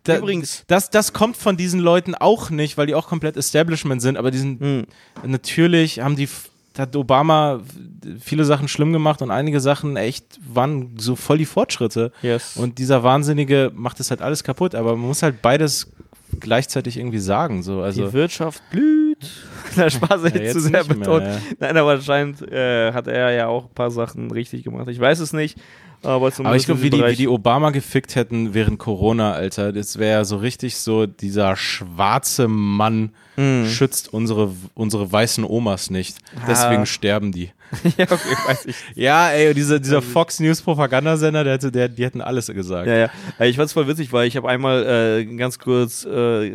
Da, Übrigens. Das, das kommt von diesen Leuten auch nicht, weil die auch komplett Establishment sind, aber die sind Hm. natürlich haben die hat Obama viele Sachen schlimm gemacht und einige Sachen echt waren so voll die Fortschritte. Yes. Und dieser Wahnsinnige macht das halt alles kaputt, aber man muss halt beides gleichzeitig irgendwie sagen. So. Also, die Wirtschaft blüht. Der Spaß jetzt zu sehr nicht mehr, betont. ja. Nein, aber anscheinend äh, hat er ja auch ein paar Sachen richtig gemacht. Ich weiß es nicht, aber aber ich glaube, wie wie die Obama gefickt hätten während Corona, Alter, das wäre ja so richtig so, dieser schwarze Mann Mhm. schützt unsere, unsere weißen Omas nicht. Deswegen sterben die. ja, okay, weiß ich. Ja, ey, und dieser, dieser Fox News Propagandasender, der, hätte- der, die hätten alles gesagt. Ja, ja. Ich fand's voll witzig, weil ich habe einmal äh, ganz kurz äh,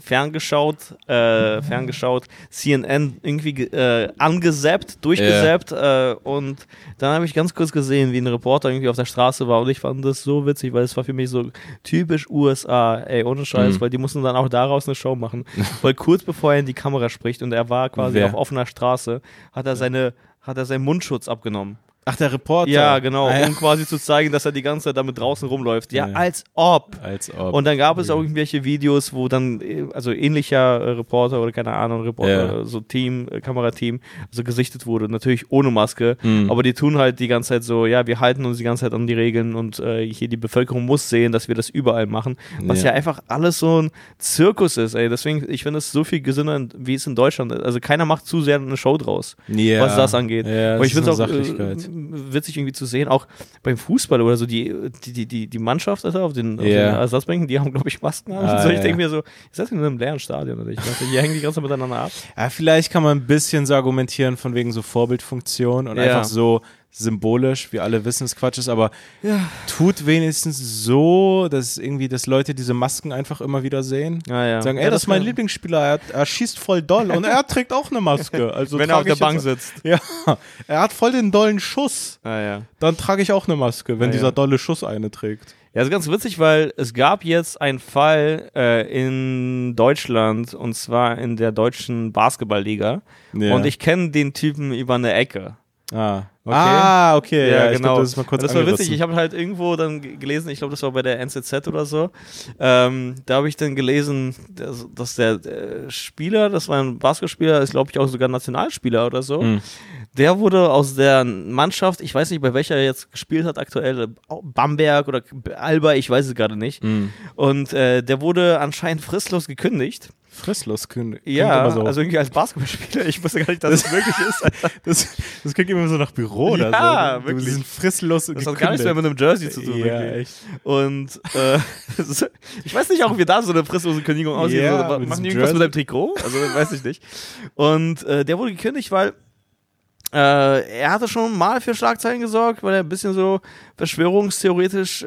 ferngeschaut, äh, ferngeschaut, CNN irgendwie ge- äh, angesappt, durchgesappt äh, und dann habe ich ganz kurz gesehen, wie ein Reporter irgendwie auf der Straße war und ich fand das so witzig, weil es war für mich so typisch USA, ey, ohne Scheiß, Mhm. weil die mussten dann auch daraus eine Show machen, weil kurz bevor er in die Kamera spricht und er war quasi Wer? auf offener Straße, hat er seine hat er seinen Mundschutz abgenommen. Ach, der Reporter. Ja, genau, Ah, ja. um quasi zu zeigen, dass er die ganze Zeit damit draußen rumläuft. Ja, Ja. als ob. Als ob. Und dann gab es auch irgendwelche Videos, wo dann, äh, also ähnlicher äh, Reporter oder keine Ahnung, Reporter, Ja. so Team, äh, Kamerateam, also gesichtet wurde. Natürlich ohne Maske, Mhm. aber die tun halt die ganze Zeit so, ja, wir halten uns die ganze Zeit an die Regeln und äh, hier die Bevölkerung muss sehen, dass wir das überall machen. Was ja, Ja. einfach alles so ein Zirkus ist, ey. Deswegen, ich finde es so viel gesünder, wie es in Deutschland ist. Also keiner macht zu sehr eine Show draus ja. was das angeht. Ja, Aber ich das finde ist es auch eine äh, Sachlichkeit. Witzig irgendwie zu sehen, auch beim Fußball oder so, die, die, die, die, Mannschaft Alter, auf den, auf Ja. den Ersatzbänken, die haben, glaube ich, Masken an. Ah, so, ich ja. denke mir so, ihr seid in einem leeren Stadion oder ich nicht, die hängen die ganze Zeit miteinander ab. Ja, vielleicht kann man ein bisschen so argumentieren von wegen so Vorbildfunktion und Ja. einfach so symbolisch, wie alle wissen, es Quatsch ist, aber tut wenigstens so, dass irgendwie, dass Leute diese Masken einfach immer wieder sehen. Ja, ja. Sagen, ey, ja, das ist mein Lieblingsspieler, er, er schießt voll doll und er trägt auch eine Maske. Also Wenn er auf der Bank jetzt- sitzt. Ja, er hat voll den dollen Schuss. Ja, ja. Dann trage ich auch eine Maske, wenn Ja, dieser ja. dolle Schuss eine trägt. Ja, ist ganz witzig, weil es gab jetzt einen Fall äh, in Deutschland und zwar in der deutschen Basketballliga. Ja. Und ich kenne den Typen über eine Ecke. Ah, Okay. ah okay. Ja, ich genau. glaub, das das war witzig. Ich habe halt irgendwo dann gelesen, ich glaube, das war bei der NZZ oder so. Ähm, da habe ich dann gelesen, dass, dass der äh, Spieler, das war ein Basketballspieler, ist glaube ich auch sogar Nationalspieler oder so. Mhm. Der wurde aus der Mannschaft, ich weiß nicht, bei welcher er jetzt gespielt hat aktuell, Bamberg oder Alba, ich weiß es gerade nicht. Mhm. Und äh, der wurde anscheinend fristlos gekündigt. Fristlos kündigt. Ja, so. also irgendwie als Basketballspieler. Ich wusste gar nicht, dass es möglich ist. Das, das klingt immer so nach Büro oder Ja, so. wirklich. Sind fristlos Das hat gar nichts mehr mit einem Jersey zu tun. Ja, wirklich. echt. Und äh, das ich weiß nicht auch, wie da so eine fristlose Kündigung aussieht. Ja, machen die irgendwas Jersey. mit deinem Trikot? Also weiß ich nicht. Und äh, der wurde gekündigt, weil äh, er hatte schon mal für Schlagzeilen gesorgt, weil er ein bisschen so verschwörungstheoretisch äh,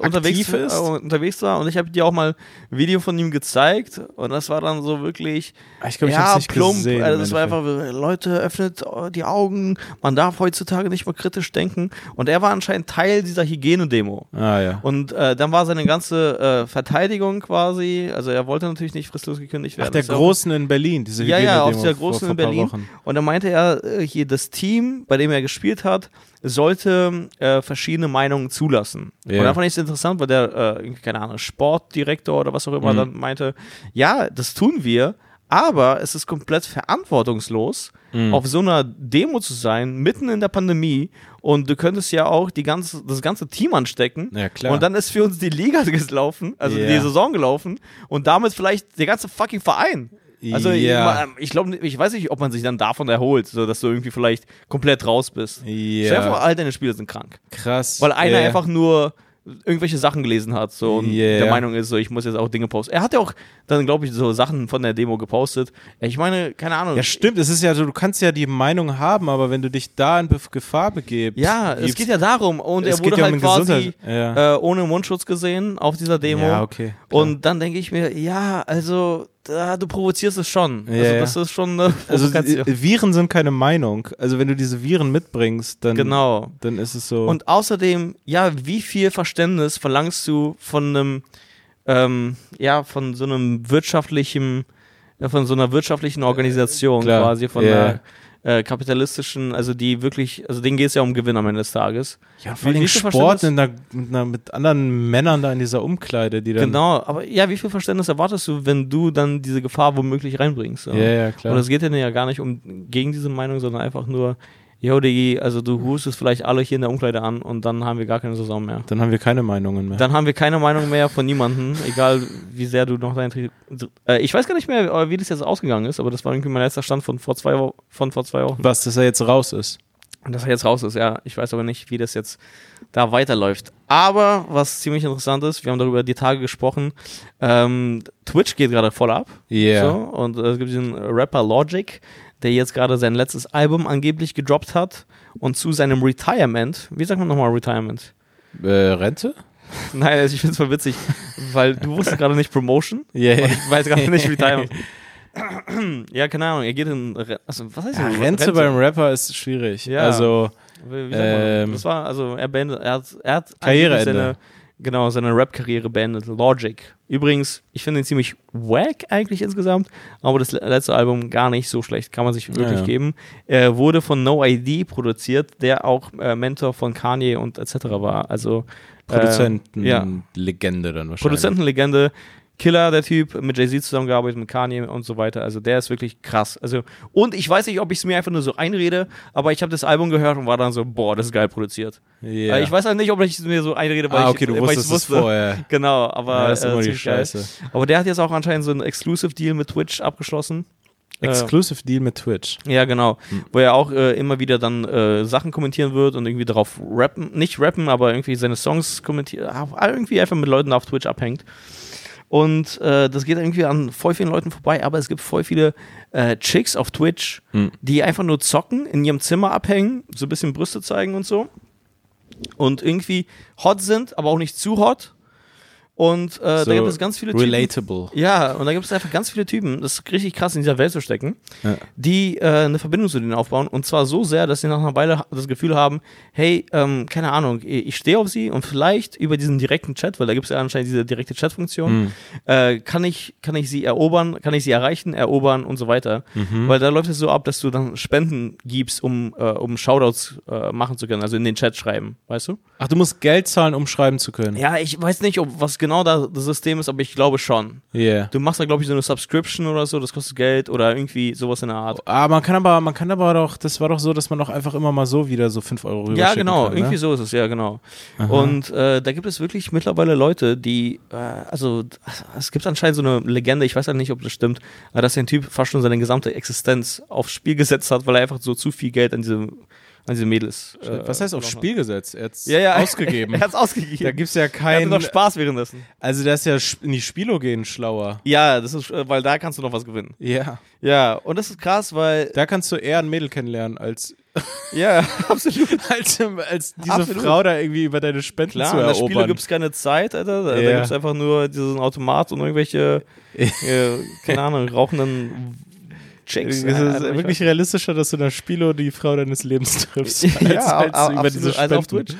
unterwegs, ist? äh, unterwegs war. Und ich habe dir auch mal ein Video von ihm gezeigt. Und das war dann so wirklich Ah, Ich glaube, ich ja, nicht plump. gesehen. also das war einfach, Leute, öffnet die Augen. Man darf heutzutage nicht mehr kritisch denken. Und er war anscheinend Teil dieser Hygienedemo. Ah, ja. Und äh, dann war seine ganze äh, Verteidigung quasi, also er wollte natürlich nicht fristlos gekündigt werden. Ach, der Das Großen in Berlin, diese Ja, ja, auf Hygienedemo dieser vor- Großen vor in Berlin. Wochen. Und dann meinte er, äh, hier das Team, bei dem er gespielt hat, sollte äh, verschiedene Meinungen zulassen. Ja. Und da fand ich es interessant, weil der, äh, keine Ahnung, Sportdirektor oder was auch immer Mhm. dann meinte, ja, das tun wir, aber es ist komplett verantwortungslos, Mhm. auf so einer Demo zu sein, mitten in der Pandemie und du könntest ja auch die ganze, das ganze Team anstecken Ja, klar. und dann ist für uns die Liga gelaufen, also Ja. die Saison gelaufen und damit vielleicht der ganze fucking Verein. Also Ja. ich, ich glaube, ich weiß nicht, ob man sich dann davon erholt, so dass du irgendwie vielleicht komplett raus bist. Stell dir vor, Ja, all deine Spieler sind krank. krass. Weil einer ja. einfach nur irgendwelche Sachen gelesen hat so und Yeah. der Meinung ist, so ich muss jetzt auch Dinge posten. Er hat ja auch dann, glaube ich, so Sachen von der Demo gepostet. Ich meine, keine Ahnung. Ja, stimmt. Es ist ja so, du kannst ja die Meinung haben, aber wenn du dich da in Gefahr begebst. Ja, es gibt's- geht ja darum. Und Es er wurde ja halt quasi Gesundheit- äh, ohne Mundschutz gesehen auf dieser Demo. Ja, okay. klar. Und dann denke ich mir, ja, also da, du provozierst es schon. Ja, also das ist schon eine Also Provokation. äh, Viren sind keine Meinung. Also wenn du diese Viren mitbringst, dann, genau. dann ist es so. Und außerdem, ja, wie viel Verständnis verlangst du von einem, ähm, ja, von so einem wirtschaftlichen, ja, von so einer wirtschaftlichen Organisation klar, quasi, von ja. einer äh, kapitalistischen, also die wirklich, also denen geht es ja um Gewinn am Ende des Tages. ja, vor allem Sport mit, einer, mit, einer, mit anderen Männern da in dieser Umkleide, die dann. Genau, aber ja, wie viel Verständnis erwartest du, wenn du dann diese Gefahr womöglich reinbringst? Ja, ja, klar. Und es geht ja ja gar nicht um gegen diese Meinung, sondern einfach nur, yo, Diggi, also du hustest vielleicht alle hier in der Umkleide an und dann haben wir gar keine Saison mehr. dann haben wir keine Meinungen mehr. Dann haben wir keine Meinung mehr von niemandem, egal wie sehr du noch dein Tri äh, Ich weiß gar nicht mehr, äh, wie das jetzt ausgegangen ist, aber das war irgendwie mein letzter Stand von vor zwei, Wo von vor zwei Wochen. Was, dass er jetzt raus ist. Dass er jetzt raus ist, ja. Ich weiß aber nicht, wie das jetzt da weiterläuft. Aber was ziemlich interessant ist, wir haben darüber die Tage gesprochen, ähm, Twitch geht gerade voll ab. Yeah. So, und äh, es gibt diesen Rapper Logic, der jetzt gerade sein letztes Album angeblich gedroppt hat und zu seinem Retirement, wie sagt man nochmal Retirement? Äh, Rente? Nein, also ich finde es voll witzig, weil du wusstest gerade nicht Promotion Ja, und ich weiß gerade nicht Retirement. ja, keine Ahnung, er geht in Re also, was heißt Ja, das? Rente, beim Rapper ist schwierig. Ja. Also, Wie, wie? Ähm, das war, also er beendet, er hat, er hat Karriereende. Genau, seine Rap-Karriere beendet. Logic. Übrigens, ich finde ihn ziemlich wack eigentlich insgesamt, aber das le- letzte Album gar nicht so schlecht, kann man sich wirklich Ja, ja. geben. Er wurde von No ID produziert, der auch äh, Mentor von Kanye und etc. war. Also äh, ja. Produzentenlegende dann wahrscheinlich. Produzentenlegende, Killer, der Typ, mit Jay-Z zusammengearbeitet, mit Kanye und so weiter. Also der ist wirklich krass. Also, und ich weiß nicht, ob ich es mir einfach nur so einrede, aber ich habe das Album gehört und war dann so, boah, das ist geil produziert. Ja. Äh, Ich weiß halt nicht, ob ich es mir so einrede, weil ah, ich okay, du weil wusstest ich's es vorher. Genau, aber Ja, das ist äh, immer die ziemlich geil. Scheiße. Aber der hat jetzt auch anscheinend so einen Exclusive-Deal mit Twitch abgeschlossen. Äh, Exclusive Deal mit Twitch. Ja, genau. Hm. Wo er auch äh, immer wieder dann äh, Sachen kommentieren wird und irgendwie darauf rappen, nicht rappen, aber irgendwie seine Songs kommentieren, ah, irgendwie einfach mit Leuten auf Twitch abhängt. Und äh, das geht irgendwie an voll vielen Leuten vorbei, aber es gibt voll viele äh, Chicks auf Twitch, Hm. die einfach nur zocken, in ihrem Zimmer abhängen, so ein bisschen Brüste zeigen und so. Und irgendwie hot sind, aber auch nicht zu hot. Und äh, so da gibt es ganz viele Typen. Relatable. Ja, und da gibt es einfach ganz viele Typen, das ist richtig krass in dieser Welt zu stecken, Ja. die äh, eine Verbindung zu denen aufbauen und zwar so sehr, dass sie nach einer Weile das Gefühl haben, hey, ähm, keine Ahnung, ich stehe auf sie und vielleicht über diesen direkten Chat, weil da gibt es ja anscheinend diese direkte Chat-Funktion, Hm. äh, kann, ich, kann ich sie erobern, kann ich sie erreichen, erobern und so weiter. Mhm. Weil da läuft es so ab, dass du dann Spenden gibst, um, äh, um Shoutouts äh, machen zu können, also in den Chat schreiben, weißt du? Ach, du musst Geld zahlen, um schreiben zu können. Ja, ich weiß nicht, ob was genau da das System ist, aber ich glaube schon. Yeah. Du machst da, glaube ich, so eine Subscription oder so, das kostet Geld oder irgendwie sowas in der Art. Ah, man kann aber, man kann aber doch, das war doch so, dass man doch einfach immer mal so wieder so 5 Euro rüber Ja, genau, kann, ne? irgendwie so ist es, ja, genau. Aha. Und äh, da gibt es wirklich mittlerweile Leute, die, äh, also es gibt anscheinend so eine Legende, ich weiß halt nicht, ob das stimmt, aber dass der Typ fast schon seine gesamte Existenz aufs Spiel gesetzt hat, weil er einfach so zu viel Geld an diese, an diese Mädels. äh, Was heißt aufs verloren Spiel gesetzt? Er hat's hat. Ja, ja, ausgegeben. er hat's ausgegeben. da gibt's ja er hatte keinen. noch Spaß währenddessen. Also, der ist ja in die Spielo gehen schlauer. Ja, das ist, äh, weil da kannst du noch was gewinnen. Ja. Ja, und das ist krass, weil, Da kannst du eher ein Mädel kennenlernen, als, ja, absolut. als, als diese Absolut. Frau da irgendwie über deine Spenden Klar, zu in der Spiele erobern. gibt es keine Zeit, Alter. Da, da Ja. gibt es einfach nur diesen Automat und irgendwelche, äh, keine Ahnung, rauchenden Chicks. es ist Alter, ich wirklich realistischer, dass du in der Spielo die Frau deines Lebens triffst, als, ja, als absolut, diese also auf. Twitch.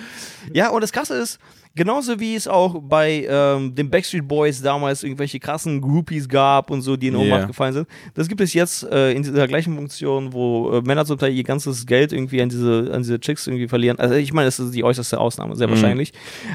Ja, und das Krasse ist, genauso wie es auch bei ähm, den Backstreet Boys damals irgendwelche krassen Groupies gab und so, die in Ohnmacht Ja. gefallen sind, das gibt es jetzt äh, in dieser gleichen Funktion, wo äh, Männer zum Teil ihr ganzes Geld irgendwie an diese, an diese Chicks irgendwie verlieren. Also ich meine, das ist die äußerste Ausnahme, sehr Mhm. wahrscheinlich.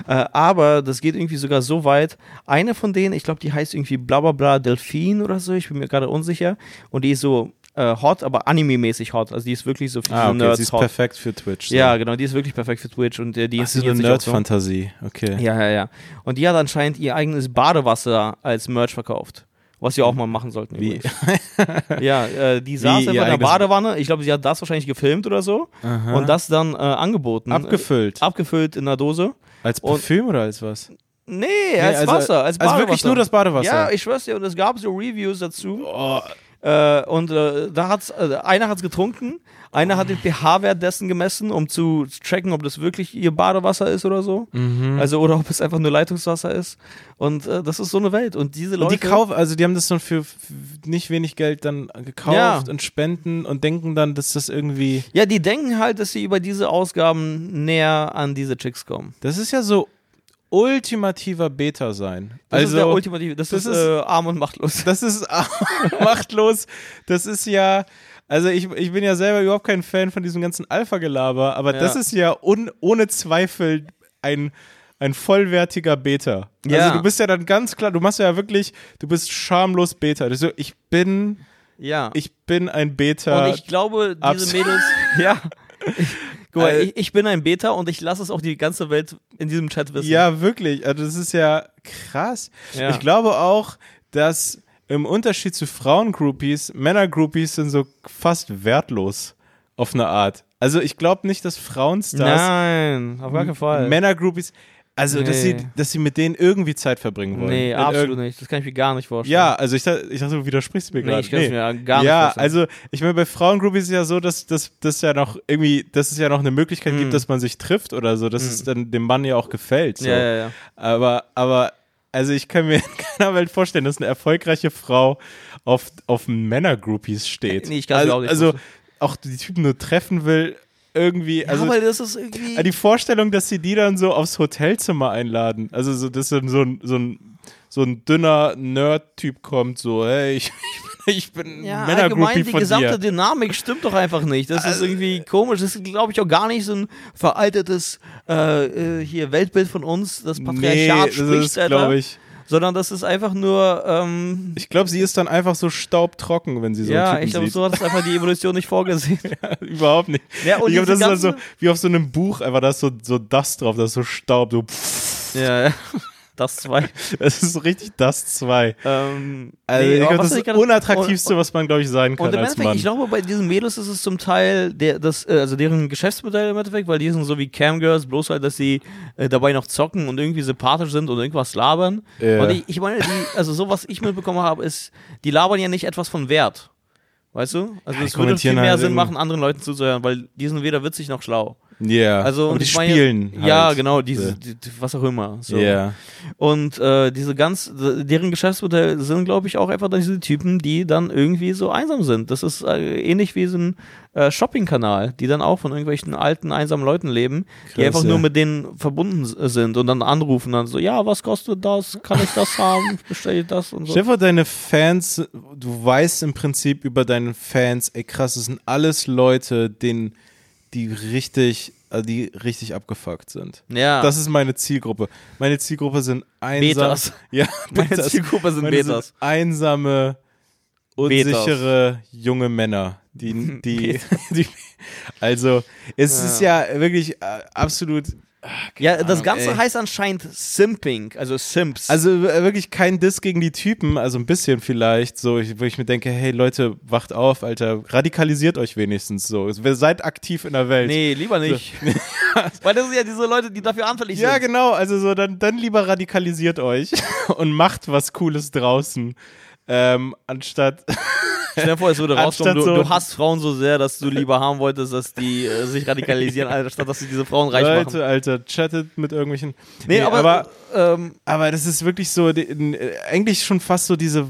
Äh, aber das geht irgendwie sogar so weit. Eine von denen, ich glaube, die heißt irgendwie bla bla bla Delfin oder so, ich bin mir gerade unsicher. Und die ist so äh, hot, aber anime-mäßig hot. Also die ist wirklich so für Ah, okay, Nerds sie ist hot. perfekt für Twitch. so. Ja, genau, die ist wirklich perfekt für Twitch und äh, die Ach, so eine auch so. Nerd-Fantasie. Okay. Ja, ja, ja. Und die hat anscheinend ihr eigenes Badewasser als Merch verkauft. Was wir auch mal machen sollten. Wie? Ja, äh, die saß einfach in der Badewanne. Ich glaube, sie hat das wahrscheinlich gefilmt oder so. Aha. Und das dann äh, angeboten. abgefüllt. Äh, abgefüllt in einer Dose. als und- Parfüm oder als was? Nee, als also- Wasser, als Badewasser. Also wirklich nur das Badewasser. Ja, ich schwör's dir, und es gab so Reviews dazu. Oh, Äh, und äh, da hat's, äh, einer hat es getrunken, einer hat den pH-Wert dessen gemessen, um zu tracken, ob das wirklich ihr Badewasser ist oder so. Mhm. Also, oder ob es einfach nur Leitungswasser ist. Und äh, das ist so eine Welt. Und diese Und Leute. die kaufen, also die haben das dann für nicht wenig Geld dann gekauft Ja. und spenden und denken dann, dass das irgendwie. ja, die denken halt, dass sie über diese Ausgaben näher an diese Chicks kommen. Das ist ja so ultimativer Beta sein. Das also ist der ultimative, das, das ist, ist- äh, arm und machtlos. das ist machtlos. Das ist ja. Also ich, ich bin ja selber überhaupt kein Fan von diesem ganzen Alpha-Gelaber, aber Ja. das ist ja un, ohne Zweifel ein, ein vollwertiger Beta. Ja. Also du bist ja dann ganz klar, du machst ja wirklich, du bist schamlos Beta. Also ich bin, Ja. ich bin ein Beta. und ich glaube, diese Mädels. ja. Guck mal, ich, ich bin ein Beta und ich lasse es auch die ganze Welt in diesem Chat wissen. Ja, wirklich. Also das ist ja krass. Ja. Ich glaube auch, dass im Unterschied zu Frauengroupies, Männergroupies sind so fast wertlos auf eine Art. Also ich glaube nicht, dass Frauenstars Nein, auf gar keinen Fall. Männergroupies, also dass sie, Nee. dass sie mit denen irgendwie Zeit verbringen wollen. nee, In absolut nicht. Das kann ich mir gar nicht vorstellen. Ja, also ich, dachte- ich dachte, du widersprichst mir nee, gerade. ich kann es mir gar nicht ja, vorstellen. also ich meine, bei Frauengroupies ist ja so, dass dass das ja noch irgendwie, dass es ja noch eine Möglichkeit Mm. gibt, dass man sich trifft oder so, dass es dann dem Mann ja auch gefällt. So. ja, ja, ja. Aber, aber, also ich kann mir in keiner Welt vorstellen, dass eine erfolgreiche Frau auf, auf Männergroupies steht. Nee, ich kann's mir also, auch nicht Also auch die Typen nur treffen will, irgendwie, also ja, weil das ist irgendwie. die Vorstellung, dass sie die dann so aufs Hotelzimmer einladen, also so, dass dann so ein, so ein, so ein dünner Nerd-Typ kommt, so, hey, ich, ich bin ja, Männergroupie allgemein die gesamte dir. Dynamik stimmt doch einfach nicht. Das Also, ist irgendwie komisch. Das ist, glaube ich, auch gar nicht so ein veraltetes äh, äh, hier Weltbild von uns, das Nee, Patriarchat das spricht, ist, Alter. glaube ich. Sondern das ist einfach nur, ähm, Ich glaube, sie ist dann einfach so staubtrocken, wenn sie so ja, Typen ich glaube, so hat es einfach die Evolution nicht vorgesehen. Überhaupt nicht. Ja, und ich glaube, das ist dann so wie auf so einem Buch, einfach da ist so, so Dust drauf, da ist so Staub, so ja, ja. Das zwei. Es ist richtig Dust 2. Ähm, Also nee, ich was das ist das Unattraktivste, was man, glaube ich, sein kann Und im als Endeffekt, Mann. ich glaube, bei diesen Mädels ist es zum Teil der, das, äh, also deren Geschäftsmodell im Endeffekt, weil die sind so wie Camgirls, bloß halt, dass sie äh, dabei noch zocken und irgendwie sympathisch sind und irgendwas labern. Ja. Und ich, ich meine, die, also so was ich mitbekommen habe, ist, die labern ja nicht etwas von Wert. Weißt du? Also Ja, es die würde viel mehr halt Sinn machen, anderen Leuten zuzuhören, weil die sind weder witzig noch schlau. Ja, Also, aber und die spielen Ja, halt. genau, diese, Ja. die, die, was auch immer. So. Ja. Und äh, diese ganz, deren Geschäftsmodell sind, glaube ich, auch einfach diese Typen, die dann irgendwie so einsam sind. Das ist äh, ähnlich wie so ein äh, Shopping-Kanal, die dann auch von irgendwelchen alten, einsamen Leuten leben, die Krass, einfach ja. nur mit denen verbunden sind und dann anrufen, dann so, ja, was kostet das? Kann ich das haben? Bestelle ich das und so. Stell dir deine Fans, du weißt im Prinzip über deine Fans, ey krass, das sind alles Leute, denen, die richtig, also die richtig abgefuckt sind. Ja, Das ist meine Zielgruppe. Meine Zielgruppe sind einsam. Betas. Ja, meine Betas. Zielgruppe sind Meine Betas. einsame, unsichere junge Männer. Die, die, die, also, es ist ja wirklich äh, absolut. Ja, das Ahnung, Ganze ey. heißt anscheinend Simping, also Simps. Also wirklich kein Diss gegen die Typen, also ein bisschen vielleicht, so, ich, wo ich mir denke, hey Leute, wacht auf, Alter, radikalisiert euch wenigstens so. Seid aktiv in der Welt. nee, lieber nicht. Weil das sind ja diese Leute, die dafür anfällig Ja, sind. genau, also so, dann, dann lieber radikalisiert euch und macht was Cooles draußen. Ähm, anstatt. Stell dir vor, es würde rauskommen, du, so- du hasst Frauen so sehr, dass du lieber haben wolltest, dass die äh, sich radikalisieren, anstatt dass sie diese Frauen reich Leute, machen. Alter, chattet mit irgendwelchen. Nee, aber, aber, ähm, aber das ist wirklich so, die, äh, eigentlich schon fast so diese.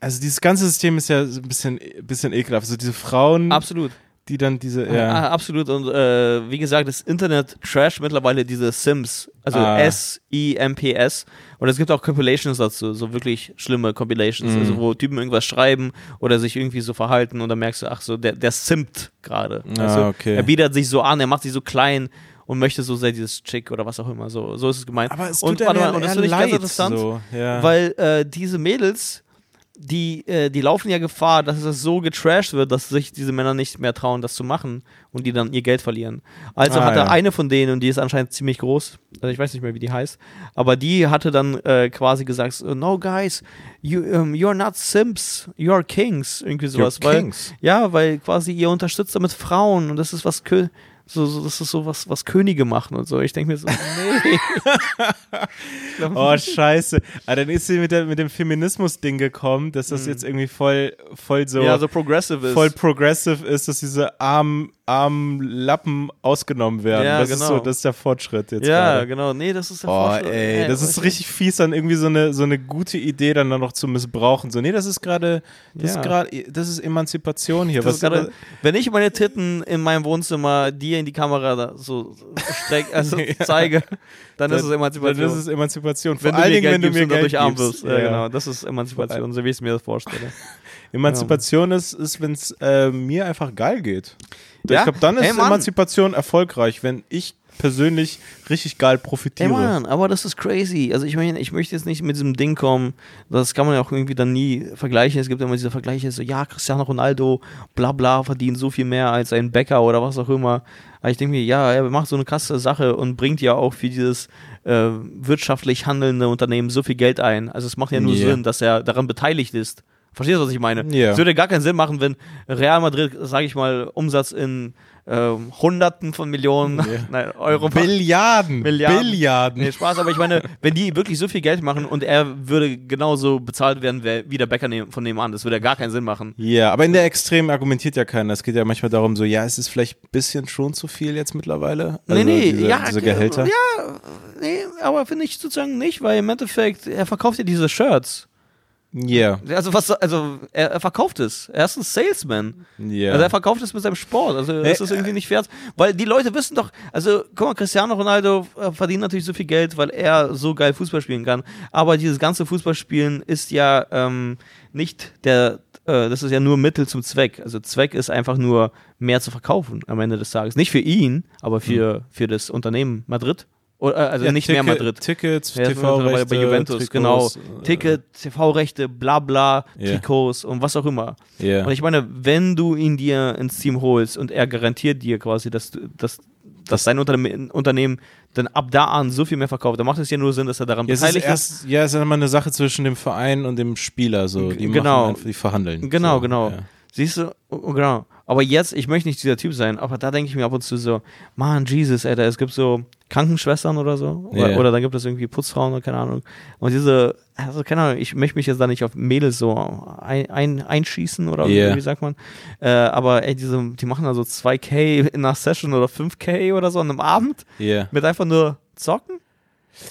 Also dieses ganze System ist ja so ein bisschen, bisschen ekelhaft. So diese Frauen, absolut. Die dann diese. Ja. Ja. absolut. Und äh, wie gesagt, das Internet trash mittlerweile diese Sims. Also Ah. S-I-M-P-S. Und es gibt auch Compilations dazu, so wirklich schlimme Compilations, Mhm. also wo Typen irgendwas schreiben oder sich irgendwie so verhalten und dann merkst du, ach so, der, der simpt gerade. Ah, du? okay. Er bietet sich so an, er macht sich so klein und möchte so sehr dieses Chick oder was auch immer. So, so ist es gemeint. Aber es und, tut einem mal, und das finde ich ganz interessant, so, ja. weil äh, diese Mädels, die, äh, die laufen ja Gefahr, dass es so getrashed wird, dass sich diese Männer nicht mehr trauen, das zu machen und die dann ihr Geld verlieren. Also Ah, hatte ja. eine von denen, und die ist anscheinend ziemlich groß, also ich weiß nicht mehr, wie die heißt, aber die hatte dann äh, quasi gesagt, no guys, you, um, you're not Simps, you're Kings, irgendwie sowas. You're weil, Kings. Ja, weil quasi ihr unterstützt damit Frauen und das ist was, Kö So, so, das ist so was, was Könige machen und so. Ich denke mir so, nee. oh, scheiße. Aber dann ist sie mit, der, mit dem Feminismus-Ding gekommen, dass das jetzt irgendwie voll, voll so, ja, so progressive ist. voll progressive ist, dass diese armen, armen Lappen ausgenommen werden. Ja, das ist genau. so, das ist der Fortschritt jetzt ja, gerade. genau. Nee, das ist der Oh, Vorschlag. ey, das weiß ist ich richtig fies, dann irgendwie so eine, so eine gute Idee dann noch zu missbrauchen. So, nee, das ist gerade, das Ja. ist gerade, das ist Emanzipation hier. Das ist Was, gerade, wenn ich meine Titten in meinem Wohnzimmer dir in die Kamera so streck, also Ja. zeige, dann ist es Emanzipation. Dann ist es Emanzipation. wenn Vor du allen Dingen, wenn du mir Geld arm gibst. wirst. Ja, genau, das ist Emanzipation, so wie ich es mir das vorstelle. Emanzipation ist, ist wenn es äh, mir einfach geil geht. Ja? Ich glaube, dann ist Hey. Emanzipation erfolgreich, wenn ich persönlich richtig geil profitiere. Mann, aber das ist crazy. Also ich meine, ich möchte jetzt nicht mit diesem Ding kommen, das kann man ja auch irgendwie dann nie vergleichen. Es gibt immer diese Vergleiche, so ja, Cristiano Ronaldo, bla bla, verdient so viel mehr als ein Bäcker oder was auch immer. Aber ich denke mir, ja, er macht so eine krasse Sache und bringt ja auch für dieses äh, wirtschaftlich handelnde Unternehmen so viel Geld ein. Also es macht ja nur Yeah. Sinn, dass er daran beteiligt ist. Verstehst du, was ich meine? Ja. Es würde gar keinen Sinn machen, wenn Real Madrid, sage ich mal, Umsatz in ähm, Hunderten von Millionen Ja. nein, Euro macht. Billiarden. Milliarden. Billiarden. Nee, Spaß, aber ich meine, wenn die wirklich so viel Geld machen und er würde genauso bezahlt werden wer- wie der Bäcker von nebenan, das würde ja gar keinen Sinn machen. Ja, aber in der Extrem argumentiert ja keiner. Es geht ja manchmal darum, so, ja, es ist vielleicht ein bisschen schon zu viel jetzt mittlerweile. Also nee, nee, diese, ja, diese Gehälter. Ja, nee, aber finde ich sozusagen nicht, weil im Endeffekt, er verkauft ja diese Shirts. Ja. Also was, also er, er verkauft es. Er ist ein Salesman. Ja. Also er verkauft es mit seinem Sport. Also das ist irgendwie nicht fair. Weil die Leute wissen doch, also guck mal, Cristiano Ronaldo äh, verdient natürlich so viel Geld, weil er so geil Fußball spielen kann. Aber dieses ganze Fußballspielen ist ja ähm, nicht der, äh, das ist ja nur Mittel zum Zweck. Also Zweck ist einfach nur mehr zu verkaufen am Ende des Tages. Nicht für ihn, aber für, für das Unternehmen Madrid. Oder, äh, also Ja, nicht Ticket- mehr Madrid. Tickets, Ja, TV-Rechte, bei, Juventus, Trikots, genau. äh, Ticket, TV-Rechte, bla bla. Trikots und was auch immer. Ja. Und ich meine, wenn du ihn dir ins Team holst und er garantiert dir quasi, dass, dass, dass sein Unternehmen, Unternehmen dann ab da an so viel mehr verkauft, dann macht es ja nur Sinn, dass er daran Ja, es ist beteiligt ist. erst, ja, es ist immer eine Sache zwischen dem Verein und dem Spieler, so. Die Genau. einfach, die verhandeln. Genau, so, genau. Ja. Siehst du? Oh, genau. Aber jetzt, ich möchte nicht dieser Typ sein, aber da denke ich mir ab und zu so, man, Jesus, Alter, es gibt so Krankenschwestern oder so. Oder, Ja. oder dann gibt es irgendwie Putzfrauen oder keine Ahnung. Und diese, also keine Ahnung, ich möchte mich jetzt da nicht auf Mädels so ein, ein, einschießen oder Ja. wie sagt man. Äh, aber ey, diese, die machen da so 2K in einer Session oder 5K oder so an einem Abend Ja. mit einfach nur zocken.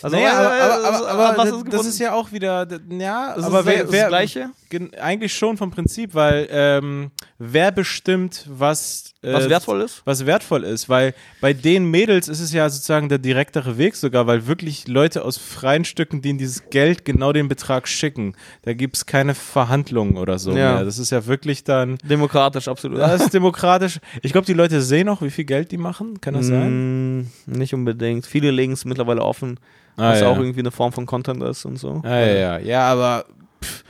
Also, naja, äh, aber, aber, also, aber, aber was das, ist das ja auch wieder, ja, Das aber ist wer, das wer, Gleiche? Gen- eigentlich schon vom Prinzip, weil ähm, wer bestimmt, was, äh, Was wertvoll ist? was wertvoll ist, weil bei den Mädels ist es ja sozusagen der direktere Weg sogar, weil wirklich Leute aus freien Stücken, die in dieses Geld genau den Betrag schicken, da gibt es keine Verhandlungen oder so Ja. mehr. Das ist ja wirklich dann, Demokratisch, absolut. das ist demokratisch. Ich glaube, die Leute sehen auch, wie viel Geld die machen, kann das sein? Mm, Nicht unbedingt. Viele legen es mittlerweile offen, Ah, was ja. auch irgendwie eine Form von Content ist und so. Ja, ja, ja. Ja, aber pff,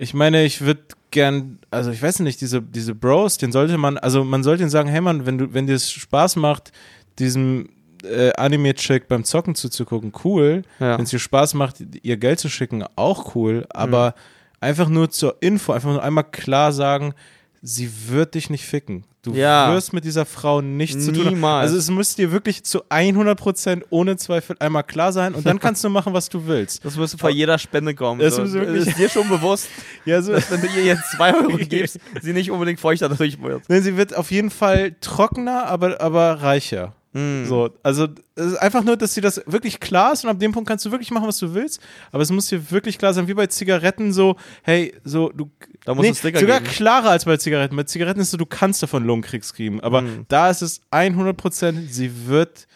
ich meine, ich würde gern, also ich weiß nicht, diese, diese Bros, den sollte man, also man sollte ihnen sagen, hey Mann, wenn du, wenn dir es Spaß macht, diesem äh, Anime-Chick beim Zocken zuzugucken, cool. Ja. Wenn es dir Spaß macht, ihr Geld zu schicken, auch cool. Aber einfach nur zur Info, einfach nur einmal klar sagen, sie wird dich nicht ficken. Du Ja. wirst mit dieser Frau nichts zu tun haben. Niemals. Also es müsste dir wirklich zu 100% ohne Zweifel einmal klar sein und dann kannst du machen, was du willst. Das müsste vor jeder Spende kommen. Das so. wirklich- ist dir schon bewusst, Ja, so, dass wenn du ihr jetzt zwei Euro gibst, sie nicht unbedingt feuchter dadurch wird. Nee, sie wird auf jeden Fall trockener, aber, aber reicher. Hm. So, also es ist einfach nur, dass sie das wirklich klar ist und ab dem Punkt kannst du wirklich machen, was du willst. Aber es muss dir wirklich klar sein, wie bei Zigaretten so, hey, so du. Da muss es Sticker sogar geben. klarer als bei Zigaretten. Bei Zigaretten ist so, du kannst davon Lungenkrieg kriegen. Aber Hm. da ist es 100%, sie wird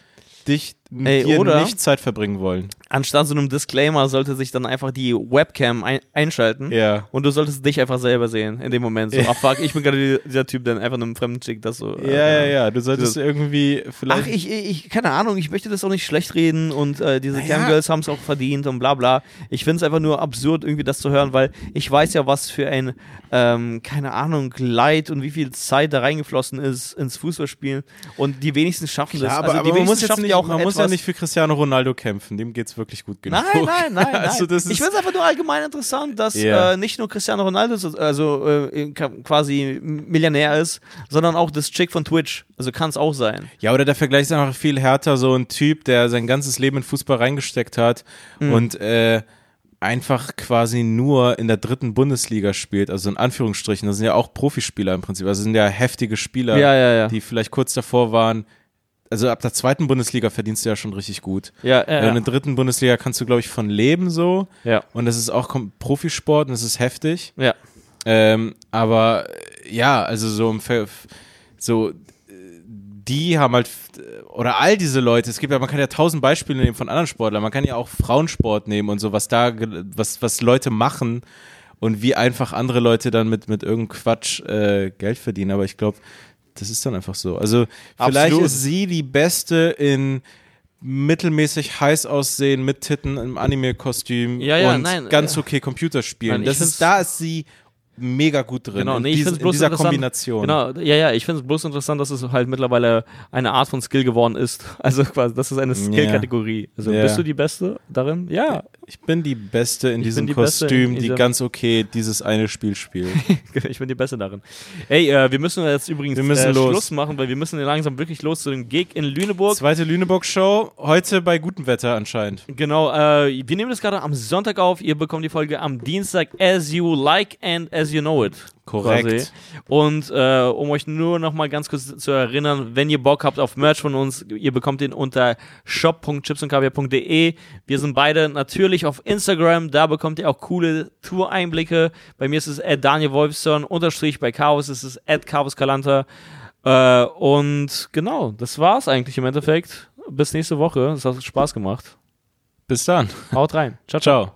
dich mit Ey, dir oder- nicht Zeit verbringen wollen. Anstatt so einem Disclaimer sollte sich dann einfach die Webcam ein einschalten Ja. und du solltest dich einfach selber sehen in dem Moment. So, Ja. ach fuck, ich bin gerade die- dieser Typ, der einfach einem Fremden schickt, das so. Ja, ja, ja. Du solltest irgendwie vielleicht. Ach, ich, ich, keine Ahnung, ich möchte das auch nicht schlecht reden und äh, diese Naja. Camgirls haben es auch verdient und bla bla. Ich finde es einfach nur absurd, irgendwie das zu hören, weil ich weiß ja, was für ein, ähm, keine Ahnung, Leid und wie viel Zeit da reingeflossen ist ins Fußballspielen und die wenigsten schaffen das. Ja, aber, also aber die man muss wenigsten jetzt schaffen nicht, ja auch man muss ja nicht für Cristiano Ronaldo kämpfen, dem geht's wirklich gut genug. Nein, nein, nein, nein. Also das ich finde es einfach nur allgemein interessant, dass Ja. äh, nicht nur Cristiano Ronaldo so- also äh, quasi Millionär ist, sondern auch das Chick von Twitch. Also kann es auch sein. Ja, oder der Vergleich ist einfach viel härter, so ein Typ, der sein ganzes Leben in Fußball reingesteckt hat Mhm. und äh, einfach quasi nur in der dritten Bundesliga spielt, also in Anführungsstrichen, das sind ja auch Profispieler im Prinzip, also sind ja heftige Spieler, Ja, ja, ja. die vielleicht kurz davor waren, also ab der zweiten Bundesliga verdienst du ja schon richtig gut. Ja, In ja, der dritten Bundesliga kannst du, glaube ich, von leben so ja. und das ist auch Profisport und das ist heftig. Ja. Ähm, aber äh, ja, also so im Ver so äh, die haben halt äh, oder all diese Leute, es gibt ja, man kann ja tausend Beispiele nehmen von anderen Sportlern, man kann ja auch Frauensport nehmen und so, was da, was, was Leute machen und wie einfach andere Leute dann mit, mit irgendeinem Quatsch äh, Geld verdienen. Aber ich glaube, das ist dann einfach so. Also vielleicht Absolut. ist sie die Beste in mittelmäßig heiß aussehen mit Titten im Anime-Kostüm Ja, ja, und nein, ganz äh, okay Computerspielen. nein, das ist, da ist sie mega gut drin. Genau, nee, ich dies- in dieser Kombination. Genau, ja, ja, ich finde es bloß interessant, dass es halt mittlerweile eine Art von Skill geworden ist. Also quasi, das ist eine Skill-Kategorie. Also Ja. bist du die Beste darin? Ja, Ich bin die Beste in Ich diesem die Kostüm, in die ganz okay dieses eine Spiel spielt. ich bin die Beste darin. Ey, äh, wir müssen jetzt übrigens Wir müssen äh, los. Schluss machen, weil wir müssen langsam wirklich los zu dem Gig in Lüneburg. Zweite Lüneburg-Show, heute bei gutem Wetter anscheinend. Genau, äh, wir nehmen das gerade am Sonntag auf. Ihr bekommt die Folge am Dienstag as you like and as you know it. Korrekt. Quasi. Und äh, um euch nur noch mal ganz kurz zu erinnern, wenn ihr Bock habt auf Merch von uns, ihr bekommt den unter shop.chipsundkaviar.de. Wir sind beide natürlich auf Instagram, da bekommt ihr auch coole Tour-Einblicke. Bei mir ist es at Daniel Wolfson, unterstrich bei Chaos ist es at Chaos Kalanta. Äh, und genau, das war's eigentlich im Endeffekt. Bis nächste Woche. Es hat Spaß gemacht. Bis dann. Haut rein. Ciao, ciao. Ciao.